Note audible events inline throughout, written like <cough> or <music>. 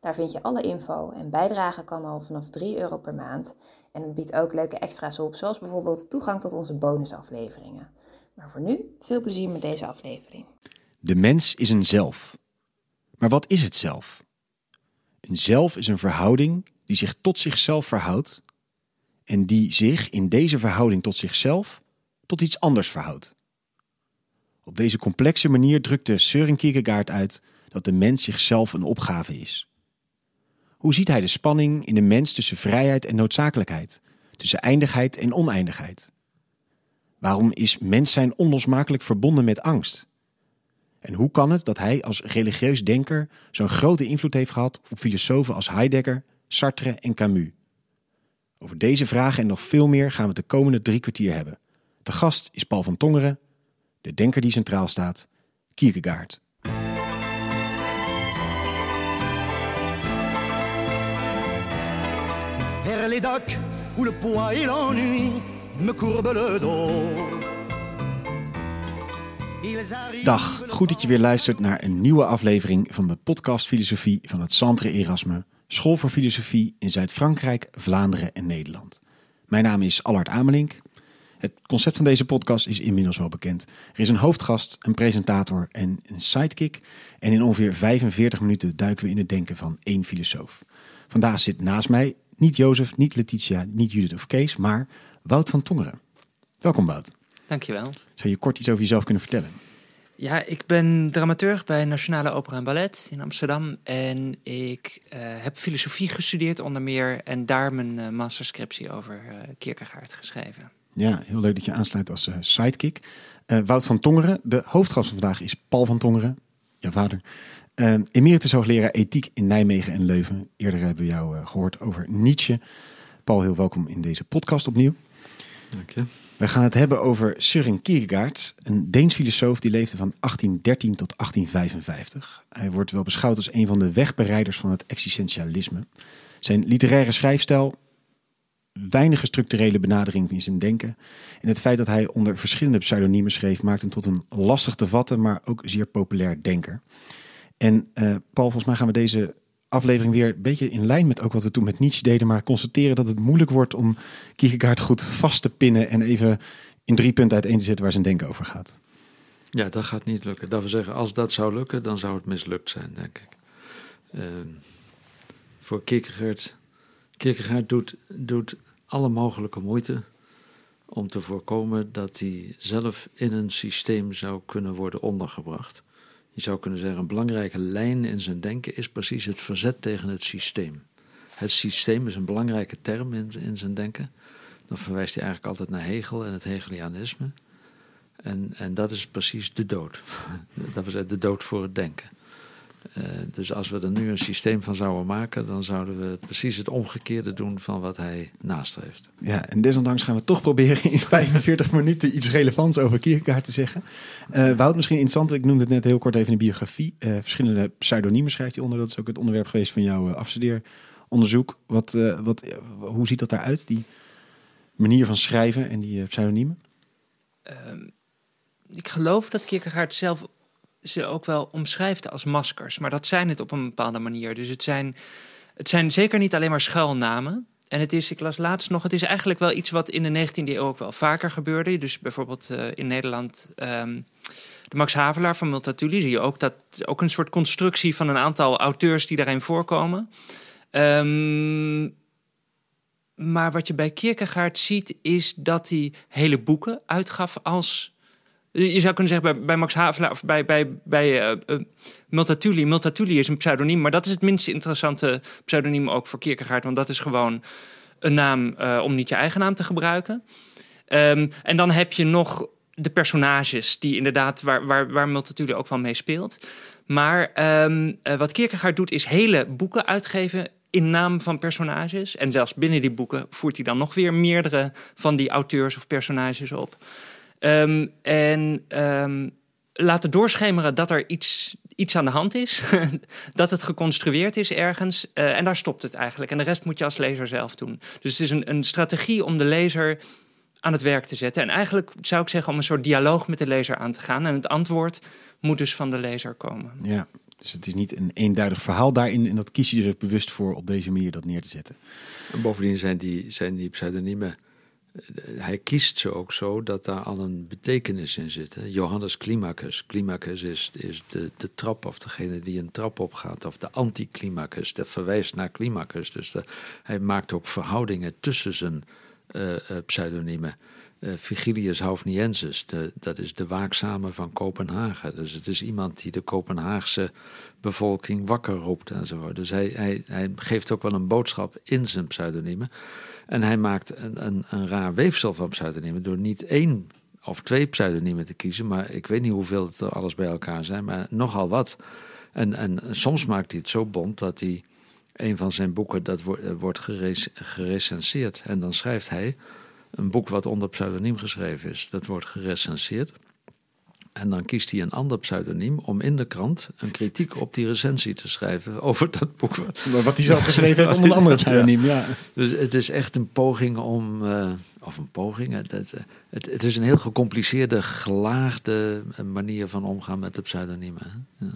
Daar vind je alle info en bijdragen kan al vanaf 3 euro per maand. En het biedt ook leuke extra's op, zoals bijvoorbeeld toegang tot onze bonusafleveringen. Maar voor nu, veel plezier met deze aflevering. De mens is een zelf. Maar wat is het zelf? Een zelf is een verhouding die zich tot zichzelf verhoudt en die zich in deze verhouding tot zichzelf tot iets anders verhoudt. Op deze complexe manier drukte Søren Kierkegaard uit dat de mens zichzelf een opgave is. Hoe ziet hij de spanning in de mens tussen vrijheid en noodzakelijkheid, tussen eindigheid en oneindigheid? Waarom is mens zijn onlosmakelijk verbonden met angst? En hoe kan het dat hij als religieus denker zo'n grote invloed heeft gehad op filosofen als Heidegger, Sartre en Camus? Over deze vragen en nog veel meer gaan we de komende drie kwartier hebben. De gast is Paul van Tongeren, de denker die centraal staat, Kierkegaard. Les docks où le poids et l'ennui me courbent le dos. Dag, goed dat je weer luistert naar een nieuwe aflevering van de podcast Filosofie van het Centre Erasme, School voor Filosofie in Zuid-Frankrijk, Vlaanderen en Nederland. Mijn naam is Allard Amelink. Het concept van deze podcast is inmiddels wel bekend. Er is een hoofdgast, een presentator en een sidekick. En in ongeveer 45 minuten duiken we in het denken van één filosoof. Vandaag zit naast mij niet Jozef, niet Letitia, niet Judith of Kees, maar Wout van Tongeren. Welkom Wout. Dankjewel. Zou je kort iets over jezelf kunnen vertellen? Ja, ik ben dramaturg bij Nationale Opera en Ballet in Amsterdam. En ik eh, heb filosofie gestudeerd onder meer en daar mijn uh, masterscriptie over uh, Kierkegaard geschreven. Ja, heel leuk dat je aansluit als sidekick. Wout van Tongeren, de hoofdgast van vandaag is Paul van Tongeren, jouw vader. Emeritus hoogleraar ethiek in Nijmegen en Leuven. Eerder hebben we jou gehoord over Nietzsche. Paul, heel welkom in deze podcast opnieuw. Dank je. We gaan het hebben over Søren Kierkegaard, een Deens filosoof die leefde van 1813 tot 1855. Hij wordt wel beschouwd als een van de wegbereiders van het existentialisme. Zijn literaire schrijfstijl, weinig structurele benadering in zijn denken en het feit dat hij onder verschillende pseudoniemen schreef maakt hem tot een lastig te vatten, maar ook zeer populair denker. En uh, Paul, volgens mij gaan we deze aflevering weer een beetje in lijn met ook wat we toen met Nietzsche deden, maar constateren dat het moeilijk wordt om Kierkegaard goed vast te pinnen en even in drie punten uiteen te zetten waar zijn denken over gaat. Ja, dat gaat niet lukken. Dat we zeggen, als dat zou lukken, dan zou het mislukt zijn, denk ik. Uh, voor Kierkegaard, Kierkegaard doet, doet alle mogelijke moeite om te voorkomen dat hij zelf in een systeem zou kunnen worden ondergebracht. Je zou kunnen zeggen, een belangrijke lijn in zijn denken is precies het verzet tegen het systeem. Het systeem is een belangrijke term in, in zijn denken. Dan verwijst hij eigenlijk altijd naar Hegel en het Hegelianisme. En, en dat is precies de dood. <laughs> dat was de dood voor het denken. Uh, dus als we er nu een systeem van zouden maken, dan zouden we precies het omgekeerde doen van wat hij nastreeft. Ja, en desondanks gaan we toch proberen in 45 <laughs> minuten iets relevants over Kierkegaard te zeggen. Uh, Wout, misschien interessant, ik noemde het net heel kort even in de biografie. Uh, verschillende pseudoniemen schrijft hij onder, dat is ook het onderwerp geweest van jouw afstudeeronderzoek. Wat, wat, hoe ziet dat eruit, die manier van schrijven en die pseudoniemen? Ehm, ik geloof dat Kierkegaard zelf ze ook wel omschrijft als maskers. Maar dat zijn het op een bepaalde manier. Dus het zijn, het zijn zeker niet alleen maar schuilnamen. En het is, ik las laatst nog, het is eigenlijk wel iets wat in de 19e eeuw ook wel vaker gebeurde. Dus bijvoorbeeld uh, in Nederland, um, de Max Havelaar van Multatuli, zie je ook dat ook een soort constructie van een aantal auteurs die daarin voorkomen. Um, maar wat je bij Kierkegaard ziet, is dat hij hele boeken uitgaf als je zou kunnen zeggen bij, Max Havelaar of bij, bij, bij uh, Multatuli. Multatuli is een pseudoniem, maar dat is het minst interessante pseudoniem ook voor Kierkegaard. Want dat is gewoon een naam uh, om niet je eigen naam te gebruiken. Um, en dan heb je nog de personages die inderdaad, waar, waar, waar Multatuli ook wel mee speelt. Maar um, wat Kierkegaard doet is hele boeken uitgeven in naam van personages. En zelfs binnen die boeken voert hij dan nog weer meerdere van die auteurs of personages op. Ehm, en ehm, laten doorschemeren dat er iets, iets aan de hand is. <laughs> dat het geconstrueerd is ergens. Eh, en daar stopt het eigenlijk. En de rest moet je als lezer zelf doen. Dus het is een, een strategie om de lezer aan het werk te zetten. En eigenlijk zou ik zeggen om een soort dialoog met de lezer aan te gaan. En het antwoord moet dus van de lezer komen. Ja, dus het is niet een eenduidig verhaal daarin. En dat kies je er bewust voor op deze manier dat neer te zetten. En bovendien zijn die, zijn die pseudoniemen. Hij kiest ze ook zo dat daar al een betekenis in zit. hè. Johannes Climacus. Climacus is, de, de trap of degene die een trap opgaat. Of de anticlimacus. Dat verwijst naar Climacus. Dus hij maakt ook verhoudingen tussen zijn eh, eh, pseudoniemen. Eh, Vigilius Haufniensis, de, dat is de waakzame van Kopenhagen. Dus het is iemand die de Kopenhaagse bevolking wakker roept enzovoort. Dus hij, hij, hij geeft ook wel een boodschap in zijn pseudoniemen. En hij maakt een, een, een raar weefsel van pseudoniemen door niet één of twee pseudoniemen te kiezen. Maar ik weet niet hoeveel het er alles bij elkaar zijn, maar nogal wat. En, en soms maakt hij het zo bond dat hij een van zijn boeken dat wordt, eh, wordt gerec- gerecenseerd. En dan schrijft hij een boek wat onder pseudoniem geschreven is. Dat wordt gerecenseerd. En dan kiest hij een ander pseudoniem om in de krant een kritiek op die recensie te schrijven <laughs> over dat boek. Maar wat hij zelf geschreven heeft <laughs> onder een andere pseudoniem. Ja. Dus het is echt een poging om, eh, of een poging, het, het, het, het is een heel gecompliceerde, gelaagde manier van omgaan met de pseudoniemen. hè. Ja.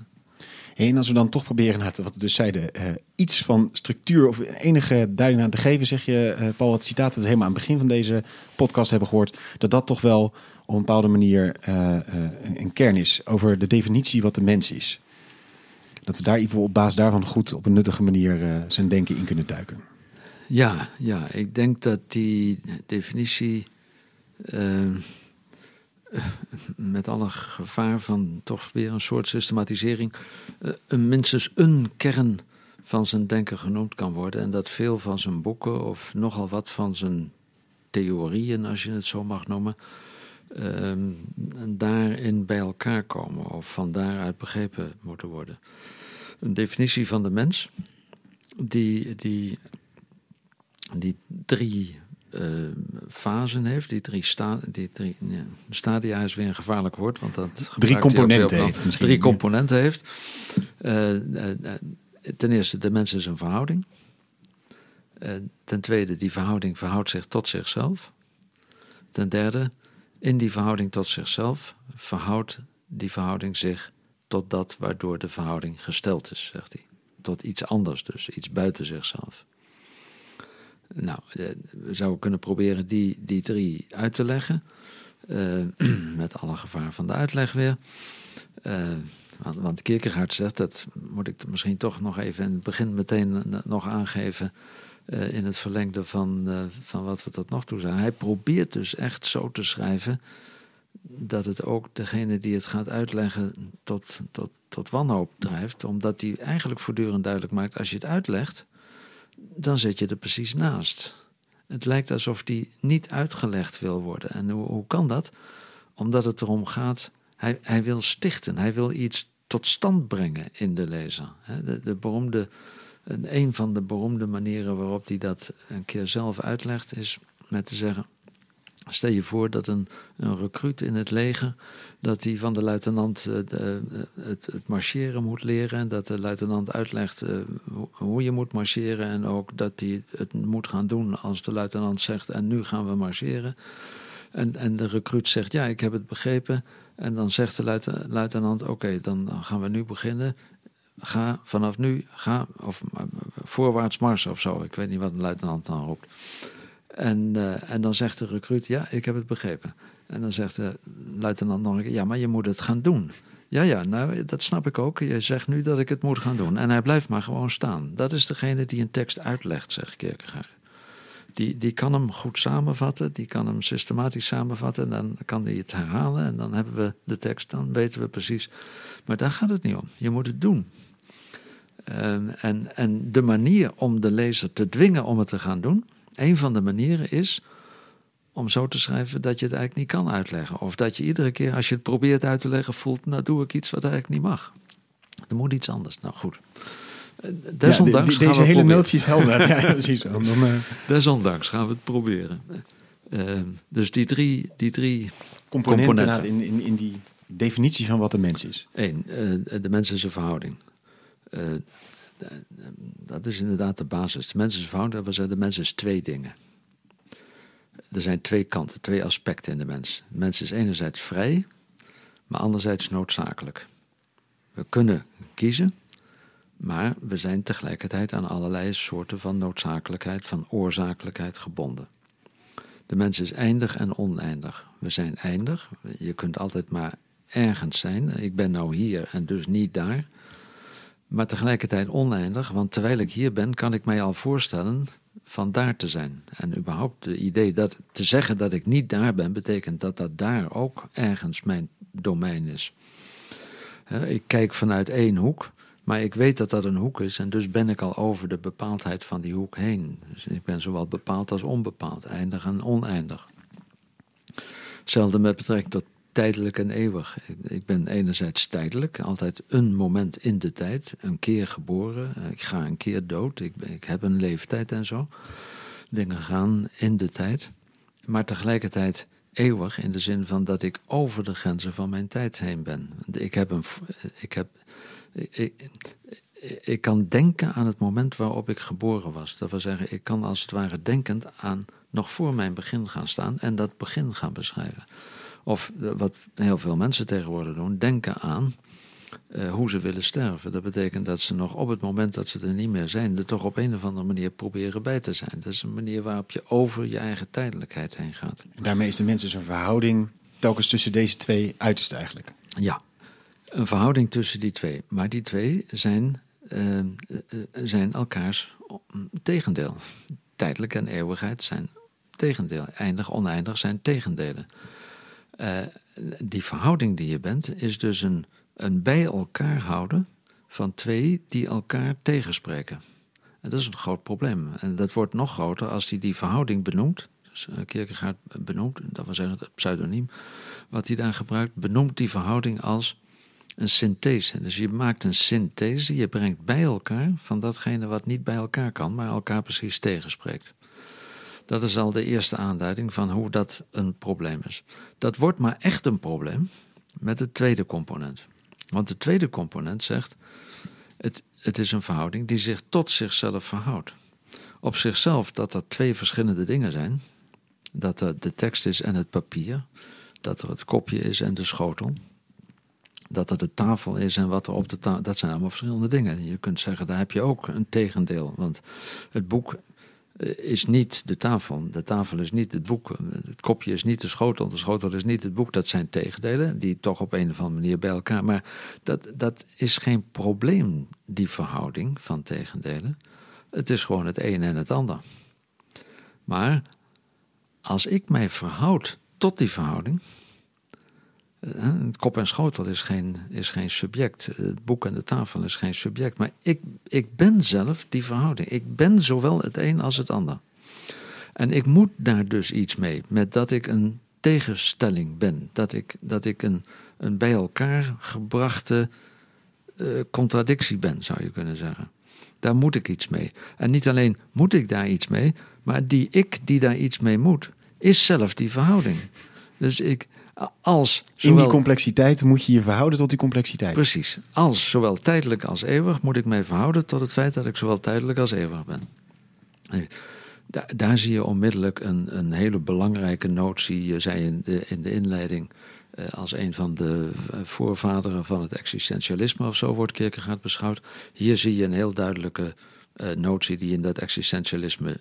Hey, en als we dan toch proberen, wat we dus zeiden, eh, iets van structuur of enige duiding aan te geven, zeg je, eh, Paul, wat citaten we helemaal aan het begin van deze podcast hebben gehoord, dat dat toch wel op een bepaalde manier eh, een, kern is over de definitie wat de mens is. Dat we daar geval op basis daarvan goed op een nuttige manier eh, zijn denken in kunnen duiken. Ja, ja, ik denk dat die definitie eh, met alle gevaar van toch weer een soort systematisering, een, minstens een kern van zijn denken genoemd kan worden. En dat veel van zijn boeken of nogal wat van zijn theorieën, als je het zo mag noemen, ehm, daarin bij elkaar komen of van daaruit begrepen moeten worden. Een definitie van de mens die, die die drie eh, fasen heeft, die drie, sta, die drie ja, stadia is weer een gevaarlijk woord, want dat ook componenten heeft. Drie componenten heeft. Eh, eh, eh, ten eerste, de mens is een verhouding. Eh, ten tweede, die verhouding verhoudt zich tot zichzelf. Ten derde, in die verhouding tot zichzelf verhoudt die verhouding zich tot dat waardoor de verhouding gesteld is, zegt hij. Tot iets anders dus, iets buiten zichzelf. Nou, eh, we zouden kunnen proberen die, die drie uit te leggen. Eh, <clears throat> met alle gevaar van de uitleg weer. Eh, want, want Kierkegaard zegt, dat moet ik misschien toch nog even in het begin meteen nog aangeven. Eh, in het verlengde van, eh, van wat we tot nog toe zijn. Hij probeert dus echt zo te schrijven dat het ook degene die het gaat uitleggen tot, tot, tot wanhoop drijft. Omdat hij eigenlijk voortdurend duidelijk maakt, als je het uitlegt, dan zit je er precies naast. Het lijkt alsof die niet uitgelegd wil worden. En hoe, hoe kan dat? Omdat het erom gaat, hij, hij wil stichten, hij wil iets tot stand brengen in de lezer. De, de beroemde, een een van de beroemde manieren waarop hij dat een keer zelf uitlegt, is met te zeggen. Stel je voor dat een, een recruut in het leger, dat hij van de luitenant eh, de- eh, het, het marcheren moet leren. En dat de luitenant uitlegt eh, hoe- je moet marcheren. En ook dat hij het moet gaan doen als de luitenant zegt, en nu gaan we marcheren. En, en de recruut zegt, ja, ik heb het begrepen. En dan zegt de luiten- luitenant, oké, dan gaan we nu beginnen. Ga vanaf nu, ga, of eh, voorwaarts mars of zo. Ik weet niet wat een luitenant dan roept. En, eh, en dan zegt de recruut, ja, ik heb het begrepen. En dan zegt de luitenant nog een keer, ja, maar je moet het gaan doen. Ja, ja, nou, dat snap ik ook. Je zegt nu dat ik het moet gaan doen. En hij blijft maar gewoon staan. Dat is degene die een tekst uitlegt, zegt Kierkegaard. Die, die kan hem goed samenvatten, die kan hem systematisch samenvatten. En dan kan hij het herhalen en dan hebben we de tekst, dan weten we precies. Maar daar gaat het niet om. Je moet het doen. Ehm, en, en de manier om de lezer te dwingen om het te gaan doen, een van de manieren is om zo te schrijven dat je het eigenlijk niet kan uitleggen. Of dat je iedere keer als je het probeert uit te leggen voelt, nou doe ik iets wat eigenlijk niet mag. Er moet iets anders. Nou goed. Desondanks Ja, de- de- gaan deze we hele notie is helder. ja, precies. Dan, dan, eh, Desondanks gaan we het proberen. Eh, dus die drie, die drie componenten, in, in, in die definitie van wat een mens is. Eén, eh, de mens is een verhouding. Eh, de- dat is inderdaad de basis. De mens is een verhouding, zeggen, de mens is twee dingen. Er zijn twee kanten, twee aspecten in de mens. De mens is enerzijds vrij, maar anderzijds noodzakelijk. We kunnen kiezen, maar we zijn tegelijkertijd aan allerlei soorten van noodzakelijkheid, van oorzakelijkheid gebonden. De mens is eindig en oneindig. We zijn eindig. Je kunt altijd maar ergens zijn. Ik ben nou hier en dus niet daar. Maar tegelijkertijd oneindig, want terwijl ik hier ben, kan ik mij al voorstellen van daar te zijn. En überhaupt het idee dat te zeggen dat ik niet daar ben, betekent dat dat daar ook ergens mijn domein is. Ik kijk vanuit één hoek, maar ik weet dat dat een hoek is en dus ben ik al over de bepaaldheid van die hoek heen. Dus ik ben zowel bepaald als onbepaald, eindig en oneindig. Hetzelfde met betrekking tot tijdelijk en eeuwig. Ik, ben enerzijds tijdelijk, altijd een moment in de tijd, een keer geboren, ik ga een keer dood, ik, ik heb een leeftijd en zo. Dingen gaan in de tijd, maar tegelijkertijd eeuwig in de zin van dat ik over de grenzen van mijn tijd heen ben. Ik heb een. Ik heb. Ik, kan denken aan het moment waarop ik geboren was. Dat wil zeggen, ik kan als het ware denkend aan nog voor mijn begin gaan staan en dat begin gaan beschrijven. Of wat heel veel mensen tegenwoordig doen, denken aan eh, hoe ze willen sterven. Dat betekent dat ze nog op het moment dat ze er niet meer zijn, er toch op een of andere manier proberen bij te zijn. Dat is een manier waarop je over je eigen tijdelijkheid heen gaat. En daarmee is de mens dus een verhouding telkens tussen deze twee uitersten eigenlijk. Ja, een verhouding tussen die twee. Maar die twee zijn, eh, eh, zijn elkaars tegendeel. Tijdelijk en eeuwigheid zijn tegendeel. Eindig, oneindig zijn tegendelen. Eh, die verhouding die je bent, is dus een, een bij elkaar houden van twee die elkaar tegenspreken. En dat is een groot probleem. En dat wordt nog groter als hij die verhouding benoemt. Dus eh, Kierkegaard benoemt, dat wil zeggen het pseudoniem, wat hij daar gebruikt, benoemt die verhouding als een synthese. Dus je maakt een synthese, je brengt bij elkaar van datgene wat niet bij elkaar kan, maar elkaar precies tegenspreekt. Dat is al de eerste aanduiding van hoe dat een probleem is. Dat wordt maar echt een probleem met het tweede component. Want de tweede component zegt: het, het is een verhouding die zich tot zichzelf verhoudt. Op zichzelf dat er twee verschillende dingen zijn: dat er de tekst is en het papier, dat er het kopje is en de schotel. Dat er de tafel is en wat er op de tafel. Dat zijn allemaal verschillende dingen. Je kunt zeggen, daar heb je ook een tegendeel. Want het boek eh, is niet de tafel. De tafel is niet het boek. Het kopje is niet de schotel. De schotel is niet het boek. Dat zijn tegendelen die toch op een of andere manier bij elkaar. Maar dat, dat is geen probleem, die verhouding van tegendelen. Het is gewoon het een en het ander. Maar als ik mij verhoud tot die verhouding. Kop en schotel is geen, is geen subject. Het boek en de tafel is geen subject. Maar ik, ik ben zelf die verhouding. Ik ben zowel het een als het ander. En ik moet daar dus iets mee. Met dat ik een tegenstelling ben. Dat ik, dat ik een, een bij elkaar gebrachte eh, contradictie ben, zou je kunnen zeggen. Daar moet ik iets mee. En niet alleen moet ik daar iets mee, maar die ik die daar iets mee moet, is zelf die verhouding. Dus ik, als In zowel, die complexiteit moet je je verhouden tot die complexiteit. Precies. Als zowel tijdelijk als eeuwig moet ik mij verhouden tot het feit dat ik zowel tijdelijk als eeuwig ben. Daar, daar zie je onmiddellijk een, een hele belangrijke notie. Je zei in de, in de inleiding eh, als een van de eh, voorvaderen van het existentialisme of zo wordt Kierkegaard beschouwd. Hier zie je een heel duidelijke eh, notie die in dat existentialisme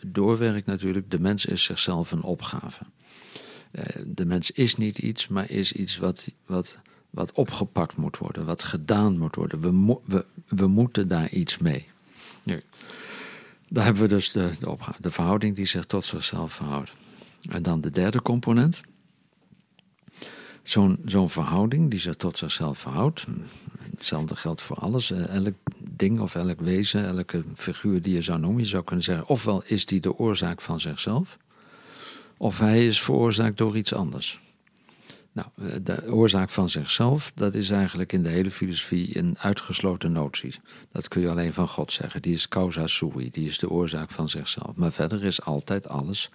doorwerkt natuurlijk. De mens is zichzelf een opgave. Eh, de mens is niet iets, maar is iets wat, wat, wat opgepakt moet worden, wat gedaan moet worden. We, mo- we, we moeten daar iets mee. Nu, daar hebben we dus de, de, de verhouding die zich tot zichzelf verhoudt. En dan de derde component. Zo'n zo'n verhouding die zich tot zichzelf verhoudt. Hetzelfde geldt voor alles. eh, Elk ding of elk wezen, elke figuur die je zou noemen. Je zou kunnen zeggen, ofwel is die de oorzaak van zichzelf of hij is veroorzaakt door iets anders. Nou, eh, de oorzaak van zichzelf, dat is eigenlijk in de hele filosofie een uitgesloten notie. Dat kun je alleen van God zeggen. Die is causa sui, die is de oorzaak van zichzelf. Maar verder is altijd alles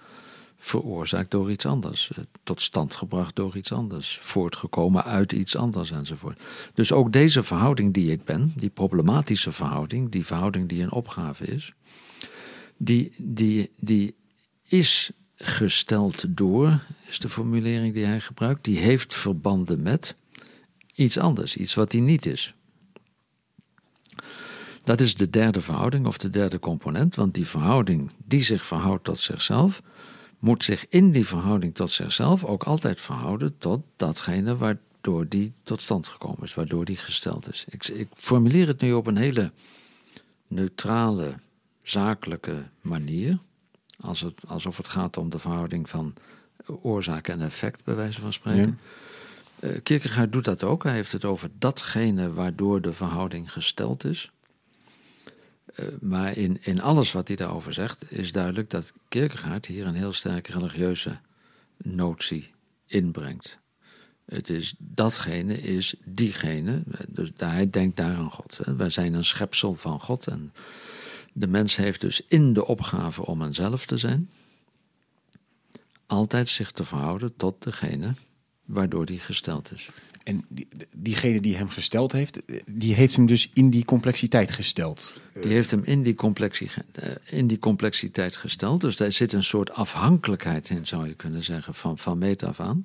veroorzaakt door iets anders. eh, Tot stand gebracht door iets anders. Voortgekomen uit iets anders enzovoort. Dus ook deze verhouding die ik ben, die problematische verhouding, die verhouding die een opgave is, die, die, die is gesteld door, is de formulering die hij gebruikt, die heeft verbanden met iets anders, iets wat hij niet is. Dat is de derde verhouding of de derde component, want die verhouding die zich verhoudt tot zichzelf, moet zich in die verhouding tot zichzelf ook altijd verhouden tot datgene waardoor die tot stand gekomen is, waardoor die gesteld is. Ik, ik formuleer het nu op een hele neutrale, zakelijke manier, als het, alsof het gaat om de verhouding van oorzaak en effect, bij wijze van spreken. Eh, Kierkegaard doet dat ook. Hij heeft het over datgene waardoor de verhouding gesteld is. Eh, maar in, in alles wat hij daarover zegt, is duidelijk dat Kierkegaard hier een heel sterk religieuze notie inbrengt. Het is datgene, is diegene. Dus hij denkt daar aan God. hè. Wij zijn een schepsel van God. En de mens heeft dus in de opgave om een zelf te zijn, altijd zich te verhouden tot degene waardoor die gesteld is. En die, diegene die hem gesteld heeft, die heeft hem dus in die complexiteit gesteld. Die heeft hem in die, complexi- eh, in die complexiteit gesteld. Dus daar zit een soort afhankelijkheid in, zou je kunnen zeggen, van, van meet af aan.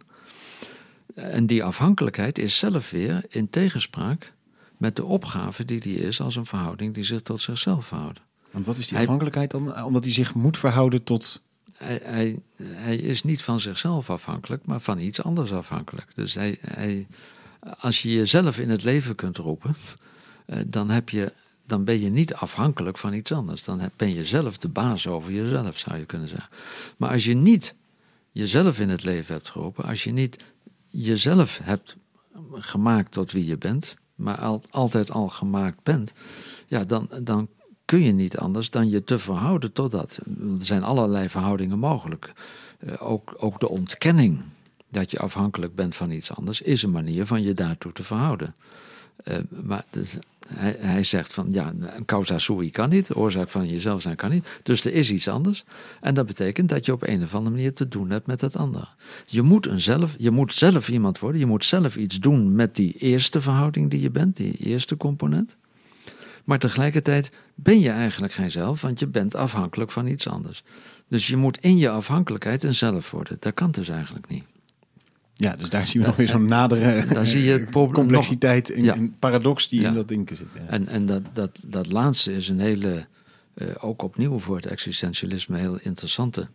En die afhankelijkheid is zelf weer in tegenspraak met de opgave die die is als een verhouding die zich tot zichzelf verhoudt. Want wat is die Hij- afhankelijkheid dan? Eh, Omdat hij zich moet verhouden tot... Hij, hij, hij is niet van zichzelf afhankelijk, maar van iets anders afhankelijk. Dus hij, hij, als je jezelf in het leven kunt roepen, eh, dan, heb je, dan ben je niet afhankelijk van iets anders. Dan ben je zelf de baas over jezelf, zou je kunnen zeggen. Maar als je niet jezelf in het leven hebt geroepen, als je niet jezelf hebt gemaakt tot wie je bent, maar al, altijd al gemaakt bent, ja, dan, dan kun je niet anders dan je te verhouden tot dat. Er zijn allerlei verhoudingen mogelijk. Eh, ook, ook de ontkenning dat je afhankelijk bent van iets anders, is een manier van je daartoe te verhouden. Eh, maar dus, hij, hij zegt van ja, een causa sui kan niet, oorzaak van jezelf zijn kan niet. Dus er is iets anders. En dat betekent dat je op een of andere manier te doen hebt met het andere. Je moet, een zelf, je moet zelf iemand worden, je moet zelf iets doen met die eerste verhouding die je bent, die eerste component. Maar tegelijkertijd ben je eigenlijk geen zelf, want je bent afhankelijk van iets anders. Dus je moet in je afhankelijkheid een zelf worden. Dat kan dus eigenlijk niet. Ja, dus daar zien we nog weer zo'n nadere Daar zie je het <laughs> complexiteit en, Ja. paradox die Ja. in dat ding zit. Ja. En, en dat, dat, dat laatste is een hele, eh, ook opnieuw voor het existentialisme, heel interessante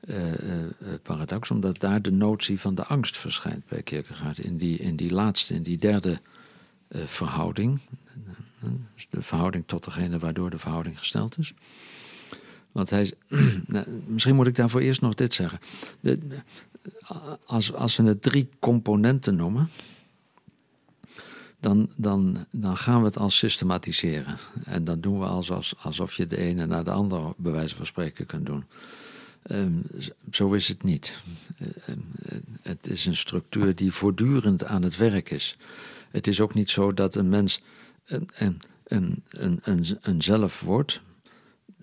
eh, eh, paradox. Omdat daar de notie van de angst verschijnt bij Kierkegaard. In die, in die laatste, in die derde verhouding. Dus de verhouding tot degene waardoor de verhouding gesteld is. Want hij, <clears throat> nou, misschien moet ik daarvoor eerst nog dit zeggen. De, als, als we het drie componenten noemen, dan, dan, dan gaan we het als systematiseren. En dan doen we alsof, alsof je de ene naar de andere, bij wijze van spreken, kunt doen. Ehm, zo is het niet. Ehm, het is een structuur die voortdurend aan het werk is. Het is ook niet zo dat een mens een, een, een, een, een, een zelf wordt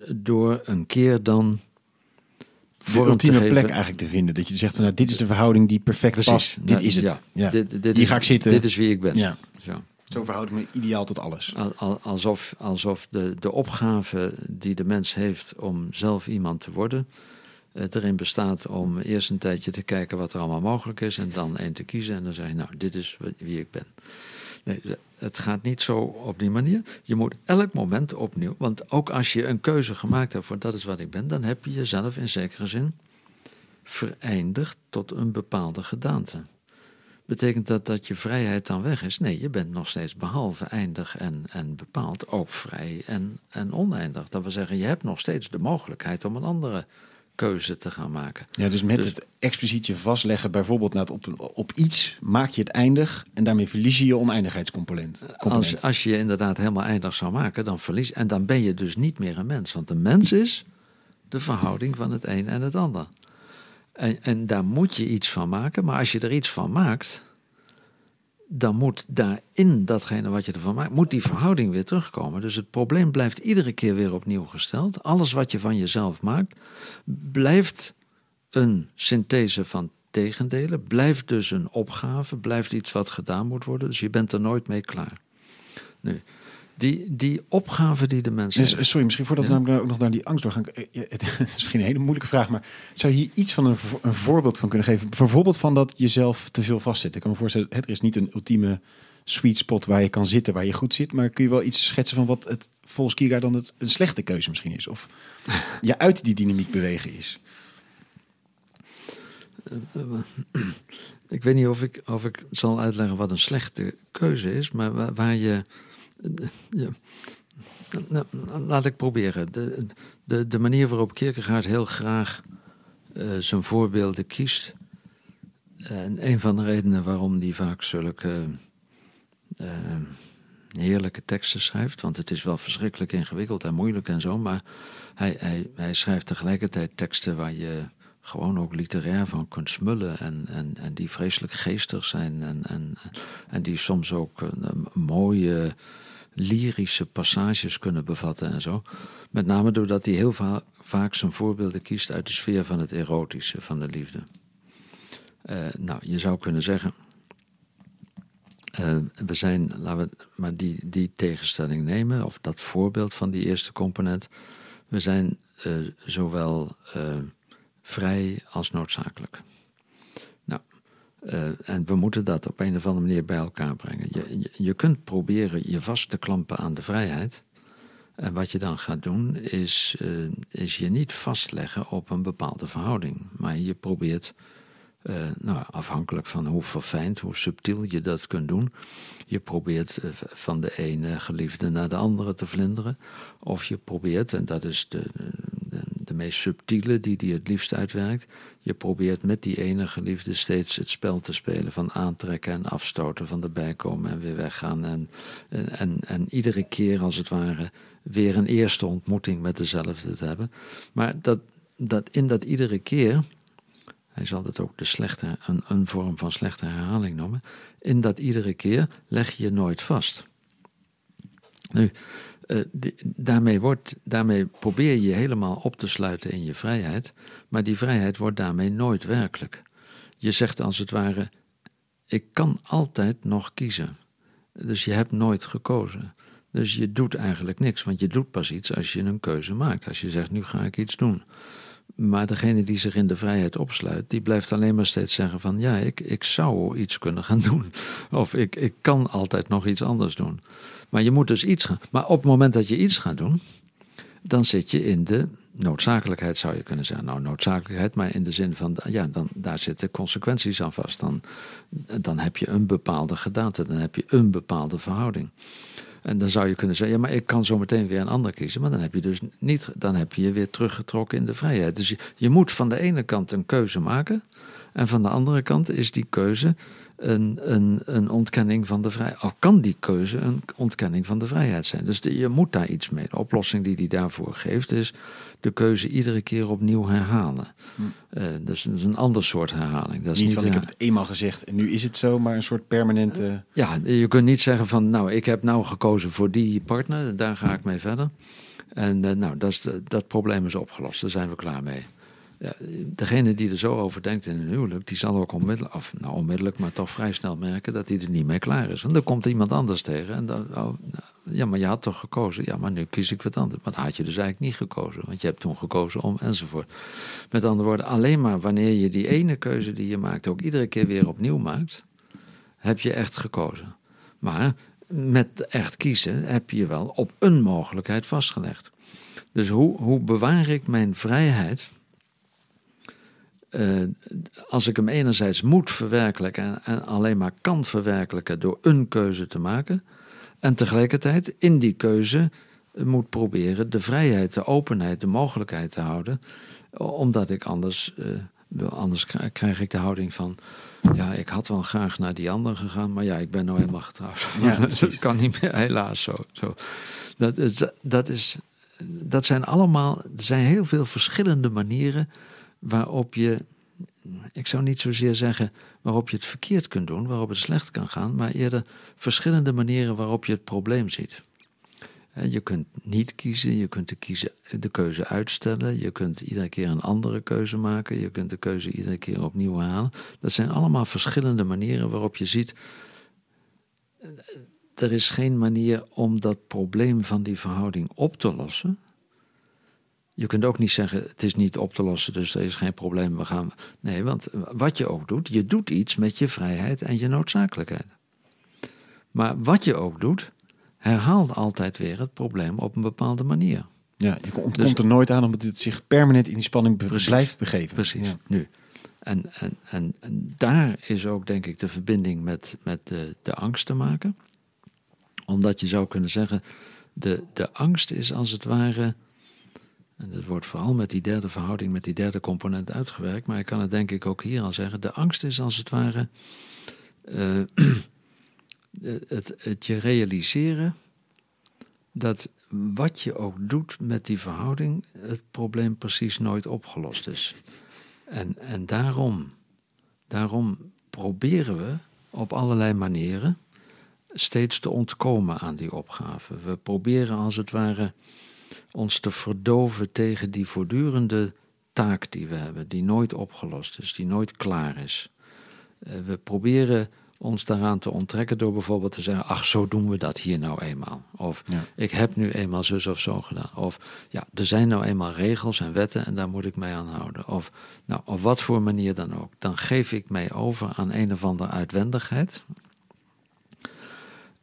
door een keer dan De te ultieme geven. plek eigenlijk te vinden. Dat je zegt van nou, dit is de verhouding die perfect Precies. past. Dit Nou, is het. ja. Ja. Dit, dit Hier is- ga ik zitten. Dit is wie ik ben. Ja. Zo. Zo verhoud ik me ideaal tot alles. Al- al- Alsof, alsof de, de opgave die de mens heeft om zelf iemand te worden, eh, erin bestaat om eerst een tijdje te kijken wat er allemaal mogelijk is en dan één te kiezen en dan zeg je, nou, dit is wie ik ben. Nee, het gaat niet zo op die manier. Je moet elk moment opnieuw, want ook als je een keuze gemaakt hebt voor dat is wat ik ben, dan heb je jezelf in zekere zin vereindigd tot een bepaalde gedaante. Betekent dat dat je vrijheid dan weg is? Nee, je bent nog steeds behalve eindig en, en bepaald ook vrij en, en oneindig. Dat wil zeggen, je hebt nog steeds de mogelijkheid om een andere keuze te gaan maken. Ja, dus met Dus- het expliciet je vastleggen, bijvoorbeeld nou, op, op iets, maak je het eindig en daarmee verlies je je oneindigheidscomponent. Als, als je je inderdaad helemaal eindig zou maken, dan verlies En dan ben je dus niet meer een mens. Want een mens is de verhouding van het een en het ander. En, en daar moet je iets van maken. Maar als je er iets van maakt, dan moet daarin datgene wat je ervan maakt, moet die verhouding weer terugkomen. Dus het probleem blijft iedere keer weer opnieuw gesteld. Alles wat je van jezelf maakt, blijft een synthese van tegendelen, blijft dus een opgave, blijft iets wat gedaan moet worden. Dus je bent er nooit mee klaar. Nu, die, die opgave die de mensen. Sorry, misschien voordat we namelijk ook nog naar die angst doorgaan. Eh, <laughs> het is misschien een hele moeilijke vraag, maar zou je hier iets van een, een voorbeeld van kunnen geven? Bijvoorbeeld van dat jezelf te veel vastzit. Ik kan me voorstellen, er is niet een ultieme sweet spot waar je kan zitten, waar je goed zit. Maar kun je wel iets schetsen van wat het volgens Kierkegaard dan het, een slechte keuze misschien is? Of <laughs> je uit die dynamiek bewegen is? Ik weet niet of ik, of ik zal uitleggen wat een slechte keuze is, maar waar, waar je ja. Nou, laat ik proberen. De, de, de manier waarop Kierkegaard heel graag uh, zijn voorbeelden kiest. En een van de redenen waarom hij vaak zulke uh, heerlijke teksten schrijft. Want het is wel verschrikkelijk ingewikkeld en moeilijk en zo. Maar hij, hij, hij schrijft tegelijkertijd teksten waar je gewoon ook literair van kunt smullen. En, en, en die vreselijk geestig zijn. En, en, en die soms ook een, mooie lyrische passages kunnen bevatten en zo. Met name doordat hij heel vaak zijn voorbeelden kiest uit de sfeer van het erotische, van de liefde. Uh, nou, je zou kunnen zeggen. Uh, we zijn, laten we maar die, die tegenstelling nemen, of dat voorbeeld van die eerste component. We zijn uh, zowel vrij als noodzakelijk. Uh, en we moeten dat op een of andere manier bij elkaar brengen. Je, je, kunt proberen je vast te klampen aan de vrijheid. En wat je dan gaat doen, is, uh, is je niet vastleggen op een bepaalde verhouding. Maar je probeert, uh, nou, afhankelijk van hoe verfijnd, hoe subtiel je dat kunt doen. Je probeert van de ene geliefde naar de andere te vlinderen. Of je probeert, en dat is de, de meest subtiele die die het liefst uitwerkt. Je probeert met die ene geliefde steeds het spel te spelen van aantrekken en afstoten, van erbij komen en weer weggaan. En, en, en, iedere keer als het ware weer een eerste ontmoeting met dezelfde te hebben. Maar dat, dat in dat iedere keer, hij zal dat ook de slechte, een, een vorm van slechte herhaling noemen, in dat iedere keer leg je nooit vast. Nu, uh, daarmee, wordt, daarmee probeer je helemaal op te sluiten in je vrijheid, maar die vrijheid wordt daarmee nooit werkelijk. Je zegt als het ware: ik kan altijd nog kiezen. Dus je hebt nooit gekozen. Dus je doet eigenlijk niks, want je doet pas iets als je een keuze maakt. Als je zegt: nu ga ik iets doen. Maar degene die zich in de vrijheid opsluit, die blijft alleen maar steeds zeggen van ja, ik, ik zou iets kunnen gaan doen. <laughs> Of ik, ik kan altijd nog iets anders doen. Maar je moet dus iets gaan. Maar op het moment dat je iets gaat doen, dan zit je in de noodzakelijkheid, zou je kunnen zeggen. Nou, noodzakelijkheid, maar in de zin van, ja, dan, daar zitten consequenties aan vast. Dan, dan heb je een bepaalde gedaante, dan heb je een bepaalde verhouding. En dan zou je kunnen zeggen, ja, maar ik kan zo meteen weer een ander kiezen. Maar dan heb je dus niet, dan heb je je weer teruggetrokken in de vrijheid. Dus je, je moet van de ene kant een keuze maken. En van de andere kant is die keuze een, een, een ontkenning van de vrijheid. Al kan die keuze een ontkenning van de vrijheid zijn. Dus je moet daar iets mee. De oplossing die hij daarvoor geeft is de keuze iedere keer opnieuw herhalen. Hm. Uh, dus dat is een ander soort herhaling. Dat is niet, niet van ik heb het eenmaal gezegd en nu is het zo, maar een soort permanente. ja, je kunt niet zeggen van nou, ik heb nou gekozen voor die partner, daar ga ik mee verder. En uh, nou, dat, is dat probleem is opgelost, daar zijn we klaar mee degene die er zo over denkt in een huwelijk, die zal ook onmiddellijk, nou onmiddellijk, maar toch vrij snel merken dat hij er niet mee klaar is. Want dan komt iemand anders tegen en dan, oh, nou, ja, maar je had toch gekozen? Ja, maar nu kies ik wat anders. Maar had je dus eigenlijk niet gekozen, want je hebt toen gekozen om enzovoort. Met andere woorden, alleen maar wanneer je die ene keuze die je maakt ook iedere keer weer opnieuw maakt, heb je echt gekozen. Maar met echt kiezen heb je wel op een mogelijkheid vastgelegd. Dus hoe, hoe bewaar ik mijn vrijheid? Uh, als ik hem enerzijds moet verwerkelijken en, alleen maar kan verwerkelijken door een keuze te maken, en tegelijkertijd in die keuze moet proberen de vrijheid, de openheid, de mogelijkheid te houden, omdat ik anders, uh, anders krijg ik de houding van, ja, ik had wel graag naar die andere gegaan, maar ja, ik ben nou helemaal getrouwd. Ja, <laughs> dat kan niet meer, helaas zo. zo. Dat, is, dat, is, dat zijn allemaal, er zijn heel veel verschillende manieren waarop je ik zou niet zozeer zeggen waarop je het verkeerd kunt doen, waarop het slecht kan gaan, maar eerder verschillende manieren waarop je het probleem ziet. Je kunt niet kiezen, je kunt de, keuze uitstellen, je kunt iedere keer een andere keuze maken, je kunt de keuze iedere keer opnieuw halen. Dat zijn allemaal verschillende manieren waarop je ziet, er is geen manier om dat probleem van die verhouding op te lossen. Je kunt ook niet zeggen, het is niet op te lossen, dus er is geen probleem, we gaan... Nee, want wat je ook doet, je doet iets met je vrijheid en je noodzakelijkheid. Maar wat je ook doet, herhaalt altijd weer het probleem op een bepaalde manier. Ja, je ontkomt dus, er nooit aan omdat het zich permanent in die spanning blijft begeven. Precies, ja. nu. En, en, en, en, daar is ook denk ik de verbinding met, met de, de angst te maken. Omdat je zou kunnen zeggen, de, de angst is als het ware... En dat wordt vooral met die derde verhouding, met die derde component uitgewerkt. Maar ik kan het denk ik ook hier al zeggen. De angst is als het ware... Uh, <clears throat> het, het je realiseren dat wat je ook doet met die verhouding, het probleem precies nooit opgelost is. En, en daarom, daarom proberen we op allerlei manieren steeds te ontkomen aan die opgave. We proberen als het ware ons te verdoven tegen die voortdurende taak die we hebben, die nooit opgelost is, die nooit klaar is. Eh, we proberen ons daaraan te onttrekken door bijvoorbeeld te zeggen: ach, zo doen we dat hier nou eenmaal. Of ik heb nu eenmaal zus of zo gedaan. Of ja, er zijn nou eenmaal regels en wetten en daar moet ik mij aan houden. Of nou, op wat voor manier dan ook. Dan geef ik mij over aan een of andere uitwendigheid.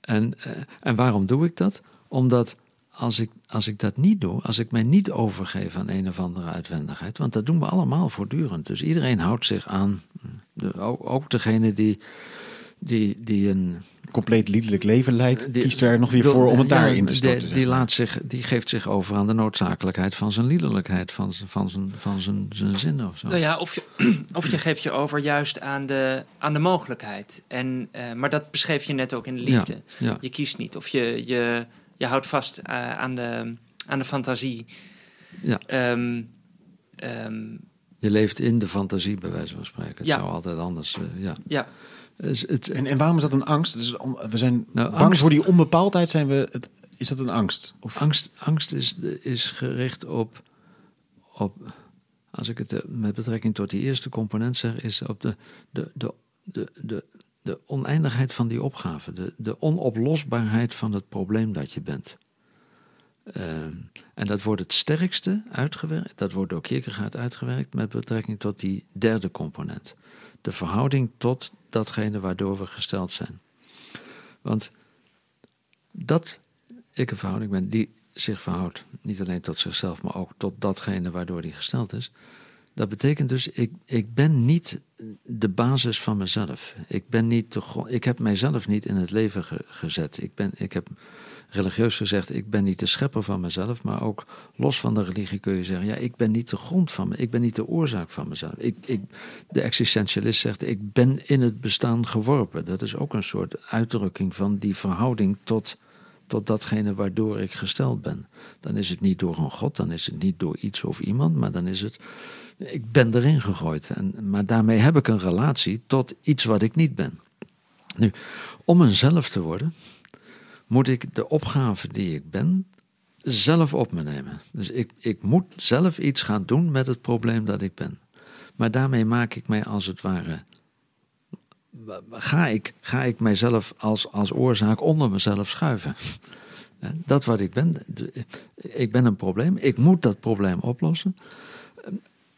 En, eh, en waarom doe ik dat? Omdat als ik, als ik dat niet doe, als ik mij niet overgeef aan een of andere uitwendigheid, want dat doen we allemaal voortdurend. Dus iedereen houdt zich aan, de, ook, ook degene die die, die een compleet liederlijk leven leidt, die, kiest er nog weer voor om het daarin te storten. Die, die, laat zich, die geeft zich over aan de noodzakelijkheid van zijn liederlijkheid, van, van, zijn, van zijn, zijn zin of zo. Nou ja, of je, <clears throat> of je geeft je over juist aan de, aan de mogelijkheid. En, uh, maar dat beschreef je net ook in de liefde. Ja, Je kiest niet. Of je, je, je houdt vast uh, aan, de, aan de fantasie. Ja. Um, um, je leeft in de fantasie, bij wijze van spreken. Het zou altijd anders. Uh, ja. ja. Dus het, en, en waarom is dat een angst? Dus we zijn nou, bang angst, voor die onbepaaldheid. Zijn we het, is dat een angst? Of? Angst, angst is, is gericht op, op, als ik het eh, met betrekking tot die eerste component zeg, is op de, de, de, de, de, de oneindigheid van die opgave, de, de onoplosbaarheid van het probleem dat je bent. Ehm, en dat wordt het sterkste uitgewerkt, dat wordt door Kierkegaard uitgewerkt met betrekking tot die derde component. De verhouding tot datgene waardoor we gesteld zijn. Want dat ik een verhouding ben die zich verhoudt, niet alleen tot zichzelf, maar ook tot datgene waardoor die gesteld is. Dat betekent dus, ik, ik ben niet de basis van mezelf. Ik, ben niet de, ik heb mijzelf niet in het leven gezet. Ik, ben, ik heb religieus gezegd, ik ben niet de schepper van mezelf, maar ook los van de religie kun je zeggen, ja, ik ben niet de grond van me, ik ben niet de oorzaak van mezelf. Ik, ik, de existentialist zegt, ik ben in het bestaan geworpen. Dat is ook een soort uitdrukking van die verhouding tot, tot datgene waardoor ik gesteld ben. Dan is het niet door een God, dan is het niet door iets of iemand, maar dan is het, ik ben erin gegooid. En, maar daarmee heb ik een relatie tot iets wat ik niet ben. Nu, om een zelf te worden, moet ik de opgave die ik ben zelf op me nemen. Dus ik, ik moet zelf iets gaan doen met het probleem dat ik ben. Maar daarmee maak ik mij als het ware. Ga ik, ga ik mijzelf als, als oorzaak onder mezelf schuiven? <laughs> Dat wat ik ben. Ik ben een probleem. Ik moet dat probleem oplossen.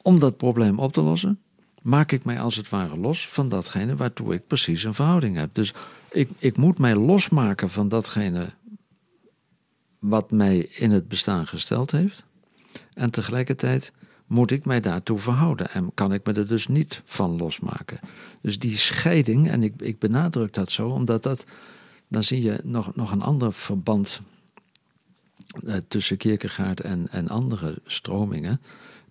Om dat probleem op te lossen, maak ik mij als het ware los van datgene waartoe ik precies een verhouding heb. Dus ik, ik moet mij losmaken van datgene wat mij in het bestaan gesteld heeft. En tegelijkertijd moet ik mij daartoe verhouden en kan ik me er dus niet van losmaken. Dus die scheiding, en ik, ik benadruk dat zo, omdat dat, dan zie je nog, nog een ander verband eh, tussen Kierkegaard en, en andere stromingen.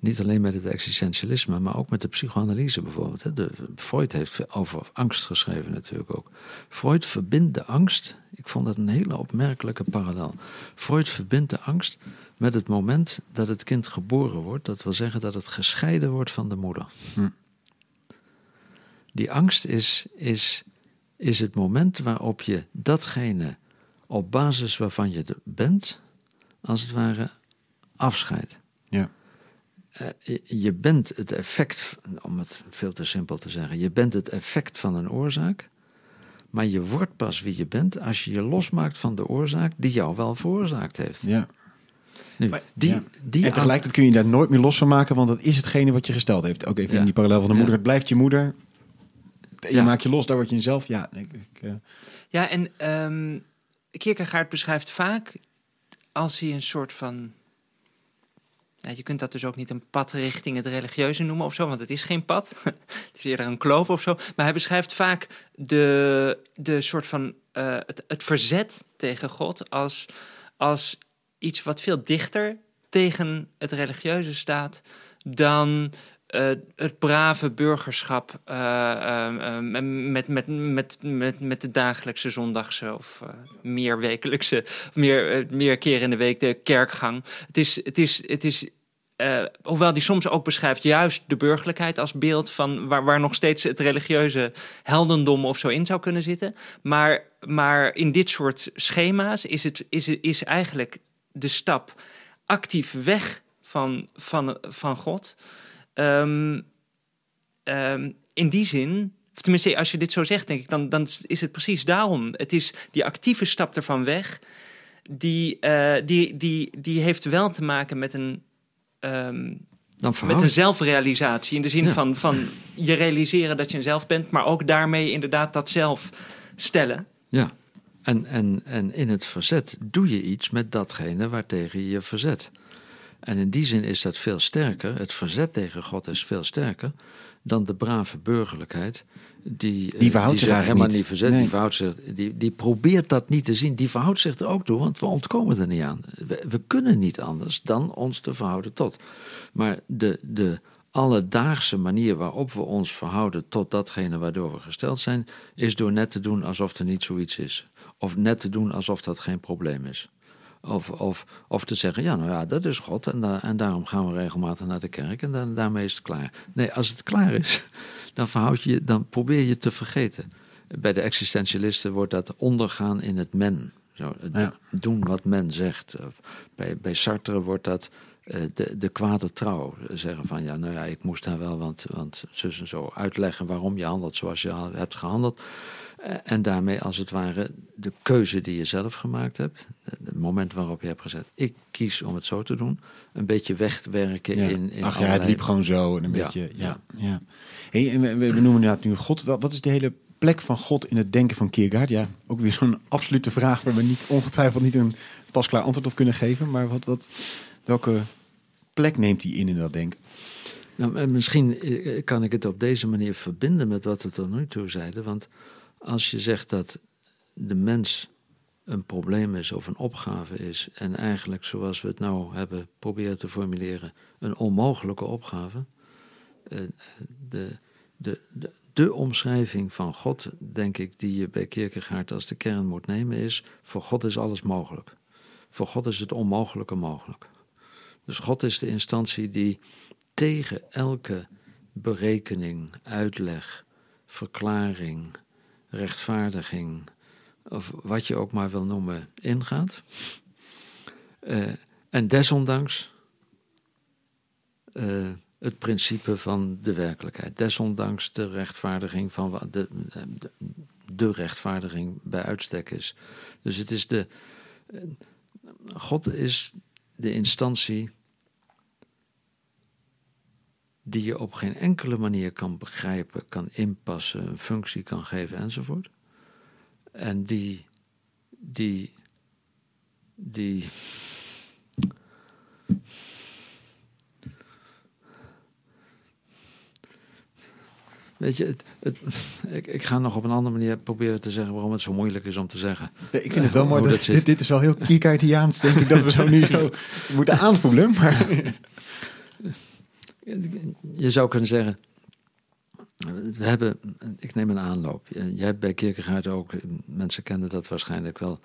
Niet alleen met het existentialisme, maar ook met de psychoanalyse bijvoorbeeld. De, Freud heeft over angst geschreven natuurlijk ook. Freud verbindt de angst, ik vond dat een hele opmerkelijke parallel. Freud verbindt de angst met het moment dat het kind geboren wordt. Dat wil zeggen dat het gescheiden wordt van de moeder. Hm. Die angst is, is, is het moment waarop je datgene op basis waarvan je er bent, als het ware, afscheidt. Ja. Eh, je- bent het effect, om het veel te simpel te zeggen, je bent het effect van een oorzaak, maar je wordt pas wie je bent als je je losmaakt van de oorzaak die jou wel veroorzaakt heeft. Ja. Nu, Maar- die, Ja. die en tegelijkertijd kun je daar nooit meer los van maken, want dat is hetgene wat je gesteld heeft. Ook even Ja. in die parallel van de Ja. moeder. Het blijft je moeder. Je Ja. maakt je los, daar word je jezelf. Ja, ik, ik, eh, Ja, en ehm Kierkegaard beschrijft vaak als hij een soort van. Je kunt dat dus ook niet een pad richting het religieuze noemen of zo, want het is geen pad. <laughs> het is eerder een kloof of zo. Maar hij beschrijft vaak de, de soort van. eh, het, het verzet tegen God als, als iets wat veel dichter tegen het religieuze staat dan het brave burgerschap eh, eh, eh, met, met, met, met, met de dagelijkse zondagse of eh, meer wekelijkse, meer, eh, meer keer in de week de kerkgang. Het is, het is, het is eh, hoewel die soms ook beschrijft juist de burgerlijkheid als beeld van waar, waar nog steeds het religieuze heldendom of zo in zou kunnen zitten. Maar, maar in dit soort schema's is, het, is, is eigenlijk de stap actief weg van, van, van God. Ehm, ehm, in die zin, of tenminste, als je dit zo zegt, denk ik, dan, dan is het precies daarom. Het is die actieve stap ervan weg, die, eh, die, die, die heeft wel te maken met een, ehm, dan met een zelfrealisatie. In de zin Ja. van, van je realiseren dat je een zelf bent, maar ook daarmee inderdaad dat zelf stellen. Ja, en, en, en in het verzet doe je iets met datgene waartegen je je verzet. En in die zin is dat veel sterker, het verzet tegen God is veel sterker dan de brave burgerlijkheid. Die, Die eh, verhoudt zich helemaal niet. niet verzet, Nee. die, verhoudt zich, die, die probeert dat niet te zien. Die verhoudt zich er ook toe, want we ontkomen er niet aan. We, we kunnen niet anders dan ons te verhouden tot. Maar de, de alledaagse manier waarop we ons verhouden tot datgene waardoor we gesteld zijn, is door net te doen alsof er niet zoiets is. Of net te doen alsof dat geen probleem is. Of, of, of te zeggen, ja, nou ja, dat is God en, da- en daarom gaan we regelmatig naar de kerk en dan, daarmee is het klaar. Nee, als het klaar is, <laughs> dan, verhoud je, dan probeer je te vergeten. Bij de existentialisten wordt dat ondergaan in het men. Zo, Ja. Doen wat men zegt. Bij, bij Sartre wordt dat eh, de, de kwade trouw. Zeggen van, ja, nou ja, ik moest daar wel, want, want zus en zo uitleggen waarom je handelt zoals je hebt gehandeld. Eh, En daarmee als het ware de keuze die je zelf gemaakt hebt, eh, het moment waarop je hebt gezet, ik kies om het zo te doen, een beetje wegwerken ja. in, in Ach ja, het liep gewoon zo. En een Ja, beetje, ja. ja. ja. Hey, en we, we noemen inderdaad nu God. Wat is de hele plek van God in het denken van Kierkegaard? Ja, ook weer zo'n absolute vraag waar we niet ongetwijfeld niet een pasklaar antwoord op kunnen geven. Maar wat, wat, welke plek neemt hij in in dat denken? Nou, en misschien eh, kan ik het op deze manier verbinden met wat we tot nu toe zeiden. Want als je zegt dat de mens een probleem is of een opgave is, en eigenlijk zoals we het nou hebben proberen te formuleren, een onmogelijke opgave. eh, De, de, de, de omschrijving van God, denk ik, die je bij Kierkegaard als de kern moet nemen, is: voor God is alles mogelijk. Voor God is het onmogelijke mogelijk. Dus God is de instantie die tegen elke berekening, uitleg, verklaring, rechtvaardiging, of wat je ook maar wil noemen, ingaat. Eh, en desondanks eh, het principe van de werkelijkheid, desondanks de rechtvaardiging van wat de, de, de rechtvaardiging bij uitstek is. Dus het is de. eh, God is de instantie die je op geen enkele manier kan begrijpen, kan inpassen, een functie kan geven enzovoort. En die, die, die, Weet je, het, het, ik, ik ga nog op een andere manier proberen te zeggen waarom het zo moeilijk is om te zeggen. Ik vind het wel mooi. dat dit, dit is wel heel Kierkegaardiaans, denk ik, dat we zo nu <laughs> zo moeten aanvoelen. Maar <laughs> Je zou kunnen zeggen, we hebben, ik neem een aanloop. Je hebt bij Kierkegaard ook, mensen kennen dat waarschijnlijk wel,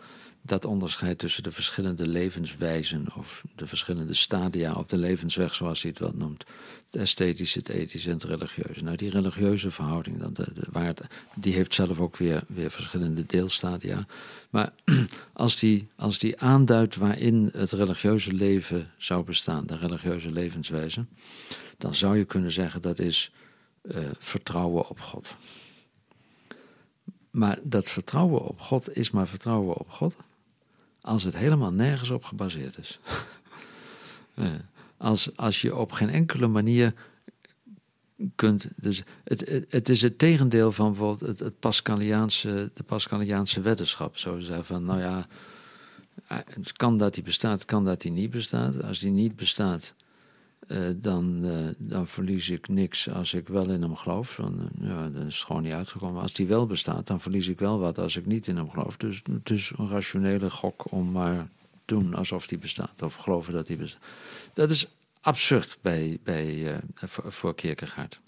dat onderscheid tussen de verschillende levenswijzen of de verschillende stadia op de levensweg, zoals hij het wat noemt. Het esthetische, het ethische en het religieuze. Nou, die religieuze verhouding, dat, de, die heeft zelf ook weer, weer verschillende deelstadia. Maar <clears throat> als die, als die aanduidt waarin het religieuze leven zou bestaan, de religieuze levenswijze, dan zou je kunnen zeggen dat is uh, vertrouwen op God. Maar dat vertrouwen op God is maar vertrouwen op God als het helemaal nergens op gebaseerd is. <laughs> als, als je op geen enkele manier kunt. Dus het, het, is het tegendeel van bijvoorbeeld het, het Pascaliaanse, de Pascaliaanse wetenschap. Zo zeggen van, nou ja, het kan dat die bestaat, kan dat die niet bestaat. Als die niet bestaat, uh, dan, uh, dan verlies ik niks als ik wel in hem geloof. Dan, uh, ja, is het gewoon niet uitgekomen. Als die wel bestaat, dan verlies ik wel wat als ik niet in hem geloof. Dus het is een rationele gok om maar doen alsof die bestaat. Of geloven dat die bestaat. Dat is absurd bij, bij, voor, voor Kierkegaard.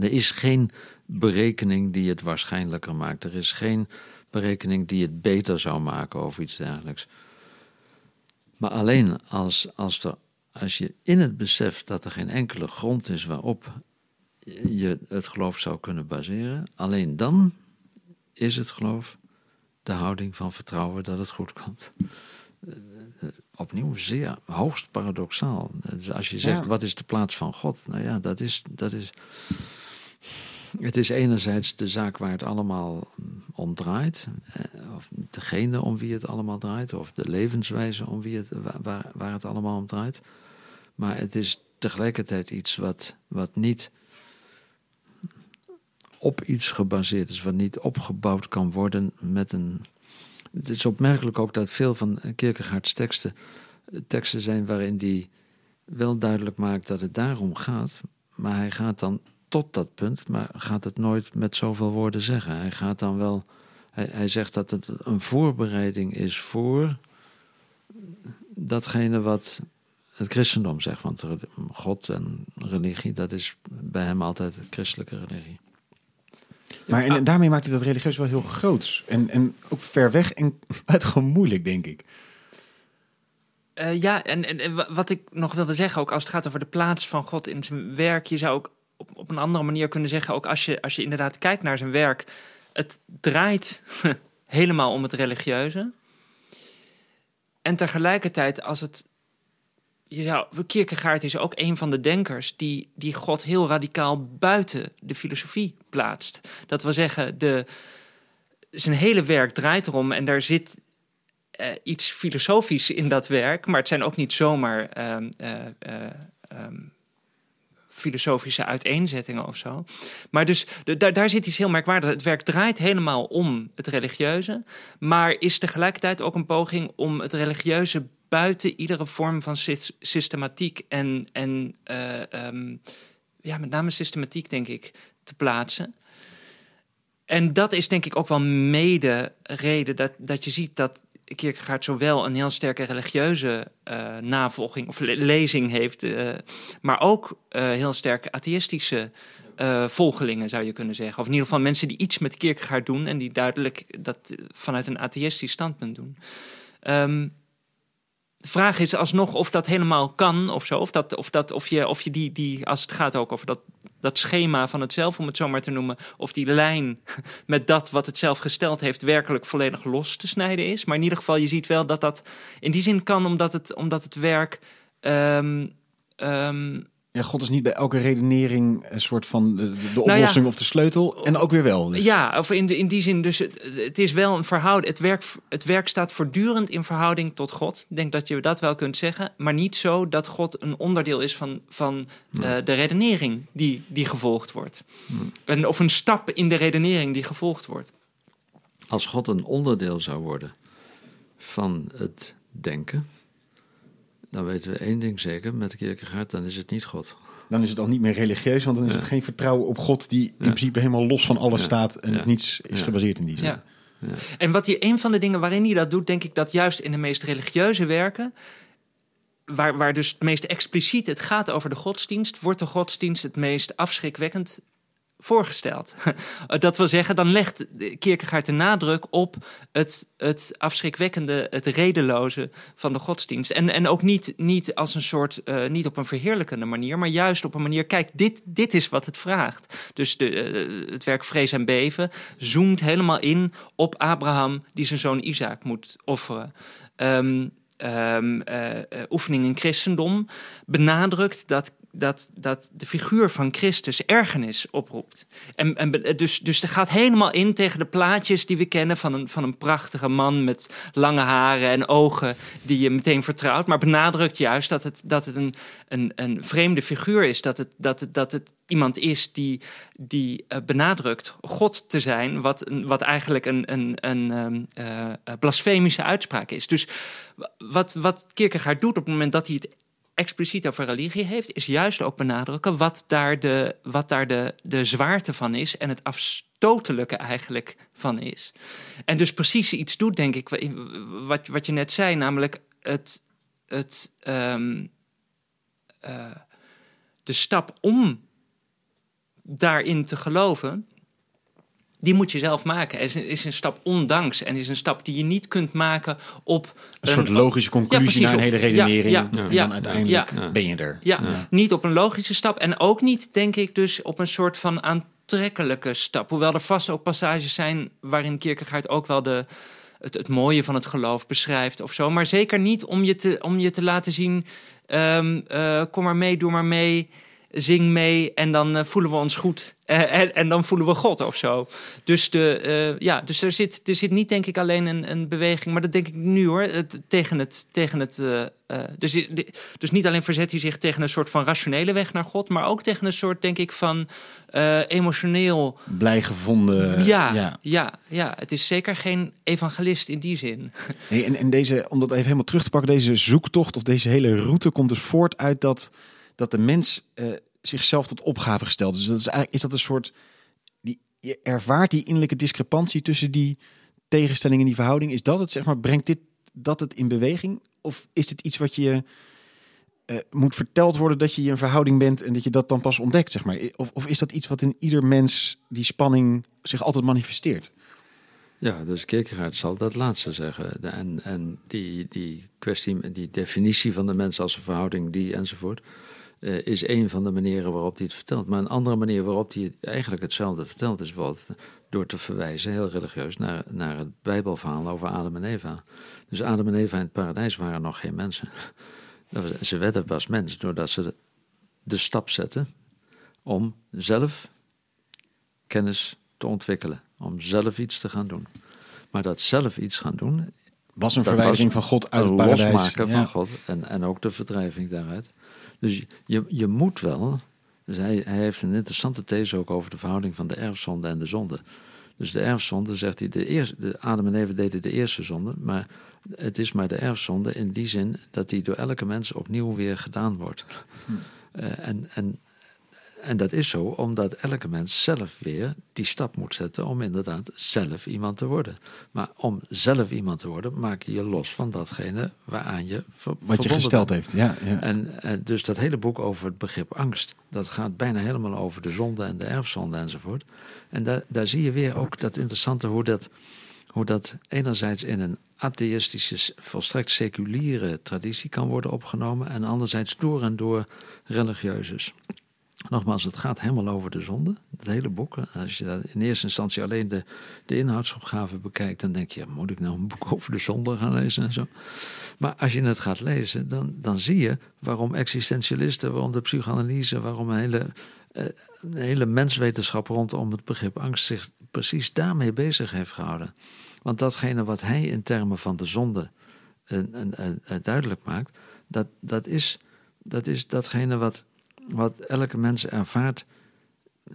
Er is geen berekening die het waarschijnlijker maakt. Er is geen berekening die het beter zou maken of iets dergelijks. Maar alleen als, als er als je in het besef dat er geen enkele grond is waarop je het geloof zou kunnen baseren, alleen dan is het geloof de houding van vertrouwen dat het goed komt. Opnieuw zeer hoogst paradoxaal. Dus als je zegt, wat is de plaats van God? Nou ja, dat is, dat is. Het is enerzijds de zaak waar het allemaal om draait, eh, of degene om wie het allemaal draait, of de levenswijze om wie het, waar, waar het allemaal om draait. Maar het is tegelijkertijd iets wat, wat niet op iets gebaseerd is, wat niet opgebouwd kan worden met een. Het is opmerkelijk ook dat veel van Kierkegaards teksten teksten zijn waarin hij wel duidelijk maakt dat het daarom gaat, maar hij gaat dan tot dat punt, maar gaat het nooit met zoveel woorden zeggen. Hij gaat dan wel. Hij, hij zegt dat het een voorbereiding is voor datgene wat het christendom zegt. Want God en religie, dat is bij hem altijd christelijke religie. Maar en, daarmee maakt hij dat religieus wel heel groots. En, en ook ver weg en <laughs> buitengewoon moeilijk, denk ik. Uh, ja, en, en, wat ik nog wilde zeggen, ook als het gaat over de plaats van God in zijn werk, je zou ook op, op een andere manier kunnen zeggen, ook als je, als je inderdaad kijkt naar zijn werk, het draait <laughs> helemaal om het religieuze. En tegelijkertijd, als het je zou, Kierkegaard is ook een van de denkers die, die God heel radicaal buiten de filosofie plaatst. Dat wil zeggen, de, zijn hele werk draait erom en daar zit uh, iets filosofisch in dat werk, maar het zijn ook niet zomaar uh, uh, um, filosofische uiteenzettingen of zo. Maar dus daar, daar zit iets heel merkwaardigs. Het werk draait helemaal om het religieuze, maar is tegelijkertijd ook een poging om het religieuze buiten iedere vorm van systematiek en, en uh, um, ja, met name systematiek, denk ik, te plaatsen. En dat is denk ik ook wel mede reden dat, dat je ziet dat Kierkegaard zowel een heel sterke religieuze uh, navolging of lezing heeft, uh, maar ook heel sterke atheïstische volgelingen, zou je kunnen zeggen. Of in ieder geval mensen die iets met Kierkegaard doen en die duidelijk dat vanuit een atheïstisch standpunt doen. Um, de vraag is alsnog of dat helemaal kan of zo. Of, dat, of, dat, of je, of je die, die, als het gaat ook over dat, dat schema van het zelf, om het zo maar te noemen. Of die lijn <laughs> met dat wat het zelf gesteld heeft, werkelijk volledig los te snijden is. Maar in ieder geval, je ziet wel dat dat in die zin kan, omdat het, omdat het werk. Um, ja, God is niet bij elke redenering een soort van de, de nou oplossing of de sleutel. En ook weer wel. Dus. Ja, of in, de, in die zin, dus het, het is wel een verhouding. Het werk, het werk staat voortdurend in verhouding tot God. Ik denk dat je dat wel kunt zeggen. Maar niet zo dat God een onderdeel is van, van uh, de redenering die, die gevolgd wordt. En, of een stap in de redenering die gevolgd wordt. Als God een onderdeel zou worden van het denken dan weten we één ding zeker, met Kierkegaard, dan is het niet God. Dan is het al niet meer religieus, want dan is het geen vertrouwen op God die in principe helemaal los van alles staat en ja. niets is gebaseerd in die zin. En wat je, een van de dingen waarin hij dat doet, denk ik dat juist in de meest religieuze werken, waar, waar dus het meest expliciet het gaat over de godsdienst, wordt de godsdienst het meest afschrikwekkend voorgesteld. <laughs> dat wil zeggen, dan legt Kierkegaard de nadruk op het, het afschrikwekkende, het redeloze van de godsdienst. En, en ook niet, niet als een soort, uh, niet op een verheerlijkende manier, maar juist op een manier, kijk, dit, dit is wat het vraagt. Dus de, uh, het werk Vrees en Beven zoomt helemaal in op Abraham die zijn zoon Isaac moet offeren. Um, oefening in christendom benadrukt dat dat, dat de figuur van Christus ergernis oproept. En, en, dus, dus er gaat helemaal in tegen de plaatjes die we kennen van een, van een prachtige man met lange haren en ogen die je meteen vertrouwt. Maar benadrukt juist dat het, dat het een, een, een vreemde figuur is. Dat het, dat het, dat het iemand is die, die uh, benadrukt God te zijn, wat, wat eigenlijk een, een, een uh, blasfemische uitspraak is. Dus wat, wat Kierkegaard doet op het moment dat hij het expliciet over religie heeft, is juist ook benadrukken wat daar, de, wat daar de, de zwaarte van is en het afstotelijke eigenlijk van is. En dus precies iets doet, denk ik, wat, wat je net zei, namelijk het, het, um, uh, de stap om daarin te geloven, die moet je zelf maken. Het is, is een stap ondanks en is een stap die je niet kunt maken op... Een, soort logische conclusie ja, naar een hele redenering. Ja, ja, en dan uiteindelijk ben je er. Ja, niet op een logische stap en ook niet, denk ik, dus op een soort van aantrekkelijke stap. Hoewel er vast ook passages zijn waarin Kierkegaard ook wel de... Het, het mooie van het geloof beschrijft of zo. Maar zeker niet om je te, om je te laten zien... Um, uh, kom maar mee, doe maar mee zing mee en dan uh, voelen we ons goed. Uh, en, en, dan voelen we God of zo. Dus, de, uh, ja, dus er, zit, er zit niet, denk ik, alleen een, een beweging, maar dat denk ik nu hoor, het, tegen het. Tegen het dus, dus niet alleen verzet hij zich tegen een soort van rationele weg naar God, maar ook tegen een soort, denk ik, van emotioneel. Blij gevonden. Ja, ja, ja. Ja, het is zeker geen evangelist in die zin. <laughs> Hey, en, en deze, om dat even helemaal terug te pakken, deze zoektocht of deze hele route komt dus voort uit dat dat de mens uh, zichzelf tot opgave gesteld. Dus dat is eigenlijk is dat een soort. Die, je ervaart die innerlijke discrepantie tussen die tegenstellingen en die verhouding. Is dat het, zeg maar, brengt dit dat het in beweging? Of is het iets wat je uh, moet verteld worden dat je een verhouding bent en dat je dat dan pas ontdekt, zeg maar? Of, of is dat iets wat in ieder mens die spanning zich altijd manifesteert? Ja, dus Kierkegaard zal dat laatste zeggen. En, en die, die kwestie, die definitie van de mens als een verhouding, die enzovoort uh, is een van de manieren waarop hij het vertelt. Maar een andere manier waarop hij eigenlijk hetzelfde vertelt is bijvoorbeeld door te verwijzen, heel religieus, naar, naar het Bijbelverhaal over Adam en Eva. Dus Adam en Eva in het paradijs waren nog geen mensen. Ze werden pas mens doordat ze de, de stap zetten om zelf kennis te ontwikkelen, om zelf iets te gaan doen. Maar dat zelf iets gaan doen. Was een verwijdering van God uit het paradijs. losmaken van God en, en ook de verdrijving daaruit. Dus je, je moet wel. Dus hij, hij heeft een interessante these ook over de verhouding van de erfzonde en de zonde. Dus de erfzonde, zegt hij, de, eerste, de Adam en Eva deden de eerste zonde, maar het is maar de erfzonde in die zin dat die door elke mens opnieuw weer gedaan wordt. Hm. Uh, en, en en dat is zo omdat elke mens zelf weer die stap moet zetten om inderdaad zelf iemand te worden. Maar om zelf iemand te worden, maak je je los van datgene waaraan je ver Wat je gesteld heeft, ja. ja. En, en, dus dat hele boek over het begrip angst, dat gaat bijna helemaal over de zonde en de erfzonde enzovoort. En daar, daar zie je weer ook dat interessante hoe dat, hoe dat enerzijds in een atheïstische, volstrekt seculiere traditie kan worden opgenomen en anderzijds door en door religieuses. Nogmaals, het gaat helemaal over de zonde, het hele boek. Als je in eerste instantie alleen de, de inhoudsopgave bekijkt, dan denk je, moet ik nou een boek <laughs> over de zonde gaan lezen en zo. Maar als je het gaat lezen, dan, dan zie je waarom existentialisten, waarom de psychoanalyse, waarom een hele, eh, een hele menswetenschap rondom het begrip angst zich precies daarmee bezig heeft gehouden. Want datgene wat hij in termen van de zonde duidelijk maakt, dat, dat, is, dat is datgene wat wat elke mens ervaart.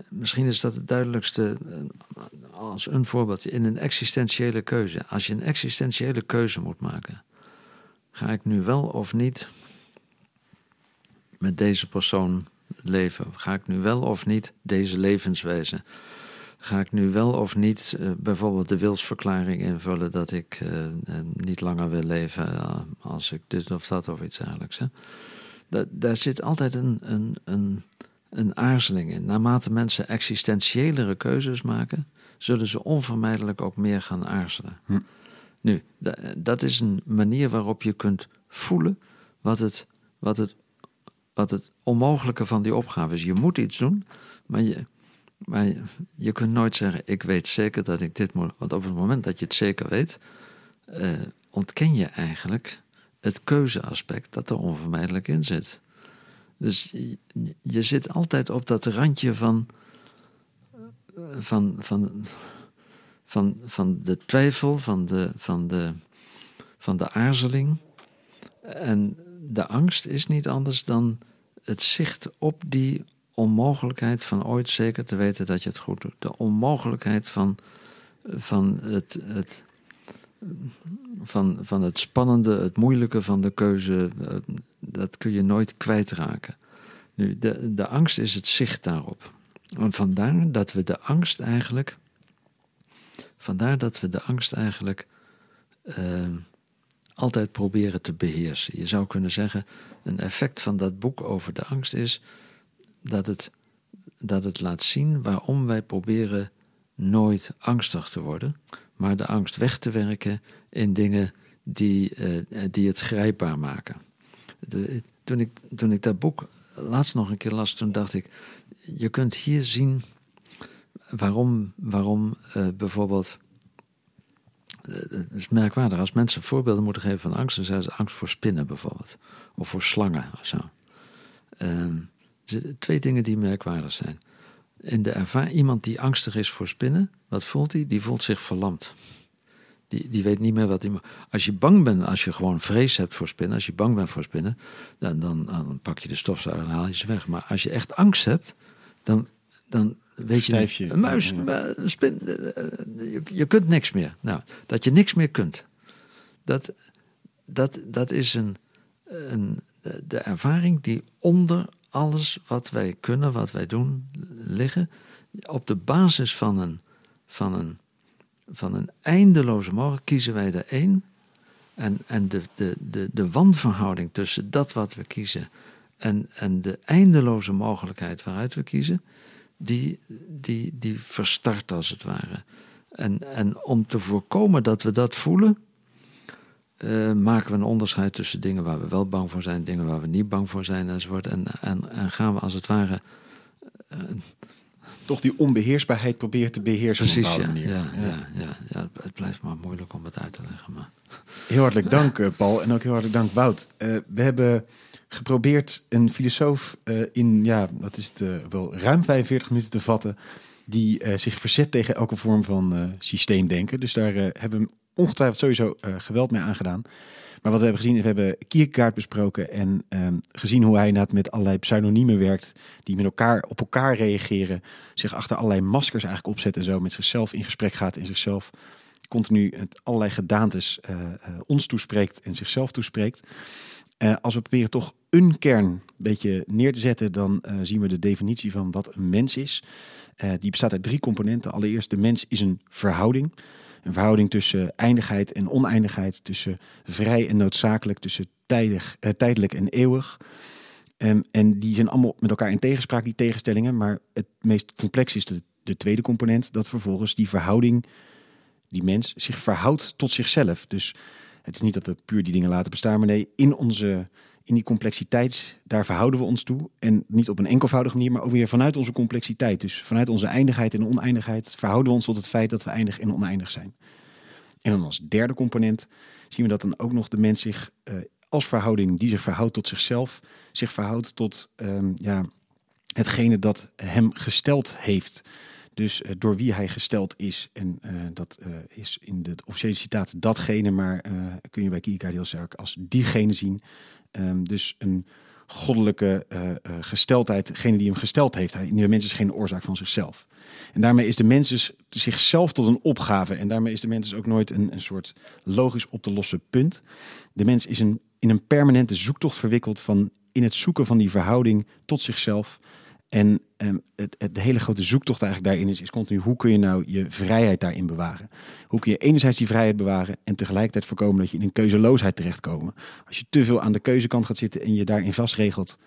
Misschien is dat het duidelijkste eh, als een voorbeeld in een existentiële keuze. Als je een existentiële keuze moet maken, ga ik nu wel of niet met deze persoon leven? Ga ik nu wel of niet deze levenswijze? Ga ik nu wel of niet uh, bijvoorbeeld de wilsverklaring invullen dat ik uh, niet langer wil leven als ik dit of dat of iets dergelijks? Hè? Daar zit altijd een, een, een, een aarzeling in. Naarmate mensen existentiëlere keuzes maken, zullen ze onvermijdelijk ook meer gaan aarzelen. Hm. Nu, da- dat is een manier waarop je kunt voelen wat het, wat het, wat het onmogelijke van die opgave is. Je moet iets doen, maar je, maar je, je kunt nooit zeggen: Ik weet zeker dat ik dit moet. Want op het moment dat je het zeker weet, eh, ontken je eigenlijk het keuzeaspect dat er onvermijdelijk in zit. Dus je, zit altijd op dat randje van, van, van, van, van de twijfel, van de, van, de, van de aarzeling. En de angst is niet anders dan het zicht op die onmogelijkheid van ooit zeker te weten dat je het goed doet. De onmogelijkheid van, van, het, het, van, van het spannende, het moeilijke van de keuze. eh, Dat kun je nooit kwijtraken. Nu, de, de angst is het zicht daarop. En vandaar dat we de angst eigenlijk. Vandaar dat we de angst eigenlijk. eh, altijd proberen te beheersen. Je zou kunnen zeggen: een effect van dat boek over de angst is dat het, dat het laat zien waarom wij proberen nooit angstig te worden, maar de angst weg te werken in dingen die, eh, die het grijpbaar maken. Toen, ik, toen ik dat boek laatst nog een keer las, toen dacht ik: je kunt hier zien waarom, waarom eh, bijvoorbeeld. eh, Het is merkwaardig. Als mensen voorbeelden moeten geven van angst, dan zijn ze angst voor spinnen bijvoorbeeld. Of voor slangen of zo. Ehm, twee dingen die merkwaardig zijn. In de ervaring, iemand die angstig is voor spinnen, wat voelt hij? Die voelt zich verlamd. Die, die weet niet meer wat hij. Als je bang bent, als je gewoon vrees hebt voor spinnen, als je bang bent voor spinnen, dan, dan, dan pak je de stofzuiger en haal je ze weg. Maar als je echt angst hebt, dan, dan weet je. Een muis, een spin, eh, eh, je, je kunt niks meer. Nou, dat je niks meer kunt, dat, dat, dat is een, een, de ervaring die onder alles wat wij kunnen, wat wij doen, liggen. Op de basis van een, van een, van een eindeloze mogelijkheid kiezen wij er één. En, en de, de, de, de wanverhouding tussen dat wat we kiezen en, en de eindeloze mogelijkheid waaruit we kiezen, die, die, die verstart als het ware. En, en om te voorkomen dat we dat voelen, eh, maken we een onderscheid tussen dingen waar we wel bang voor zijn, dingen waar we niet bang voor zijn enzovoort. En, en, en gaan we als het ware. Toch die onbeheersbaarheid proberen te beheersen Precies, op een ja, bepaalde ja, manier. ja, ja, ja, Het blijft maar moeilijk om het uit te leggen. Maar... Heel hartelijk dank, eh, Paul. En ook heel hartelijk dank, Wout. Eh, we hebben geprobeerd een filosoof eh, in, ja, wat is het, eh, wel ruim 45 minuten te vatten. die eh, zich verzet tegen elke vorm van eh, systeemdenken. Dus daar eh, hebben we ongetwijfeld sowieso eh, geweld mee aangedaan. Maar wat we hebben gezien, we hebben Kierkegaard besproken en ehm, gezien hoe hij inderdaad met allerlei pseudoniemen werkt, die met elkaar op elkaar reageren, zich achter allerlei maskers eigenlijk opzet en zo, met zichzelf in gesprek gaat en zichzelf continu allerlei gedaantes eh, eh, ons toespreekt en zichzelf toespreekt. Als we proberen toch een kern een beetje neer te zetten, dan zien we de definitie van wat een mens is. Die bestaat uit drie componenten. Allereerst, de mens is een verhouding. Een verhouding tussen eindigheid en oneindigheid, tussen vrij en noodzakelijk, tussen tijdig, eh, tijdelijk en eeuwig. Ehm, en die zijn allemaal met elkaar in tegenspraak, die tegenstellingen. Maar het meest complex is de, de tweede component, dat vervolgens die verhouding, die mens, zich verhoudt tot zichzelf. Dus het is niet dat we puur die dingen laten bestaan, maar nee, in, onze, in die complexiteit, daar verhouden we ons toe. En niet op een enkelvoudige manier, maar ook weer vanuit onze complexiteit. Dus vanuit onze eindigheid en oneindigheid verhouden we ons tot het feit dat we eindig en oneindig zijn. En dan als derde component zien we dat dan ook nog de mens zich eh, als verhouding, die zich verhoudt tot zichzelf, zich verhoudt tot ehm, ja, hetgene dat hem gesteld heeft. Dus eh, door wie hij gesteld is. En eh, dat is in de officiële citaat datgene, maar kun je bij Kierkegaard heel sterk als diegene zien. Ehm, dus een goddelijke eh, eh, gesteldheid, degene die hem gesteld heeft. Hij, de mens is geen oorzaak van zichzelf. En daarmee is de mens dus zichzelf tot een opgave. En daarmee is de mens dus ook nooit een, een soort logisch op te lossen punt. De mens is een, in een permanente zoektocht verwikkeld van in het zoeken van die verhouding tot zichzelf. En ehm, het, de hele grote zoektocht eigenlijk daarin is, is continu hoe kun je nou je vrijheid daarin bewaren? Hoe kun je enerzijds die vrijheid bewaren en tegelijkertijd voorkomen dat je in een keuzeloosheid terechtkomt? Als je te veel aan de keuzekant gaat zitten en je daarin vastregelt,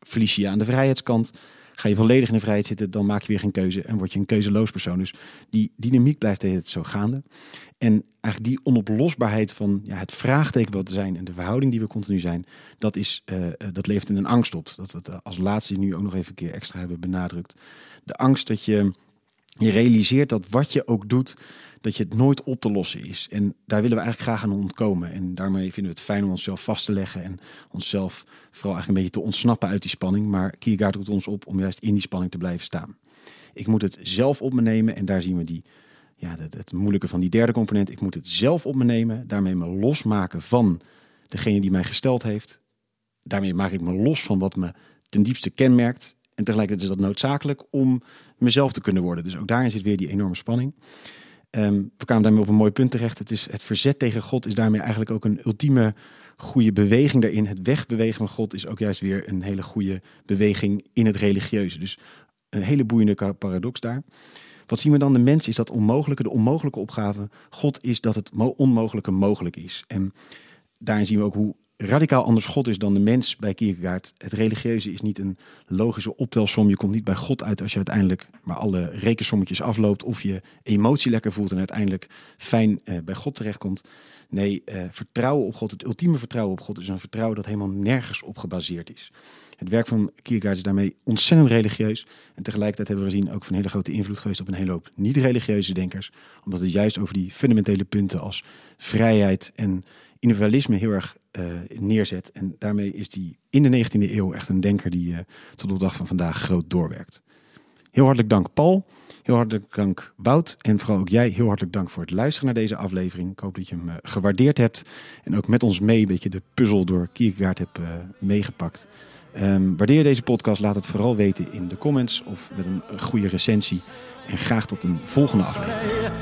verlies je aan de vrijheidskant. Ga je volledig in de vrijheid zitten, dan maak je weer geen keuze en word je een keuzeloos persoon. Dus die dynamiek blijft tijd zo gaande. En eigenlijk die onoplosbaarheid van ja, het vraagteken wat we zijn en de verhouding die we continu zijn, dat, is, eh, eh, dat levert in een angst op. Dat we het als laatste nu ook nog even een keer extra hebben benadrukt. De angst dat je, je realiseert dat wat je ook doet, dat je het nooit op te lossen is. En daar willen we eigenlijk graag aan ontkomen. En daarmee vinden we het fijn om onszelf vast te leggen en onszelf vooral eigenlijk een beetje te ontsnappen uit die spanning. Maar Kierkegaard roept ons op om juist in die spanning te blijven staan. Ik moet het zelf op me nemen en daar zien we die ja, het, het, moeilijke van die derde component. Ik moet het zelf op me nemen, daarmee me losmaken van degene die mij gesteld heeft. Daarmee maak ik me los van wat me ten diepste kenmerkt. En tegelijkertijd is dat noodzakelijk om mezelf te kunnen worden. Dus ook daarin zit weer die enorme spanning. Ehm, we kwamen daarmee op een mooi punt terecht. Het, is, het verzet tegen God is daarmee eigenlijk ook een ultieme goede beweging daarin. Het wegbewegen van God is ook juist weer een hele goede beweging in het religieuze. Dus een hele boeiende paradox daar. Wat zien we dan? De mens is dat onmogelijke, de onmogelijke opgave. God is dat het onmogelijke mogelijk is. En daarin zien we ook hoe radicaal anders God is dan de mens bij Kierkegaard. Het religieuze is niet een logische optelsom. Je komt niet bij God uit als je uiteindelijk maar alle rekensommetjes afloopt. Of je emotie lekker voelt en uiteindelijk fijn eh, bij God terechtkomt. Nee, eh, vertrouwen op God, het ultieme vertrouwen op God, is een vertrouwen dat helemaal nergens op gebaseerd is. Het werk van Kierkegaard is daarmee ontzettend religieus. En tegelijkertijd hebben we gezien ook van hele grote invloed geweest op een hele hoop niet-religieuze denkers. Omdat het juist over die fundamentele punten als vrijheid en individualisme heel erg uh, neerzet. En daarmee is die in de 19e eeuw echt een denker die uh, tot op de dag van vandaag groot doorwerkt. Heel hartelijk dank Paul. Heel hartelijk dank Wout. En vooral ook jij heel hartelijk dank voor het luisteren naar deze aflevering. Ik hoop dat je hem uh, gewaardeerd hebt. En ook met ons mee een beetje de puzzel door Kierkegaard hebt meegepakt. Um, waardeer deze podcast, laat het vooral weten in de comments of met een goede recensie. En graag tot een volgende aflevering.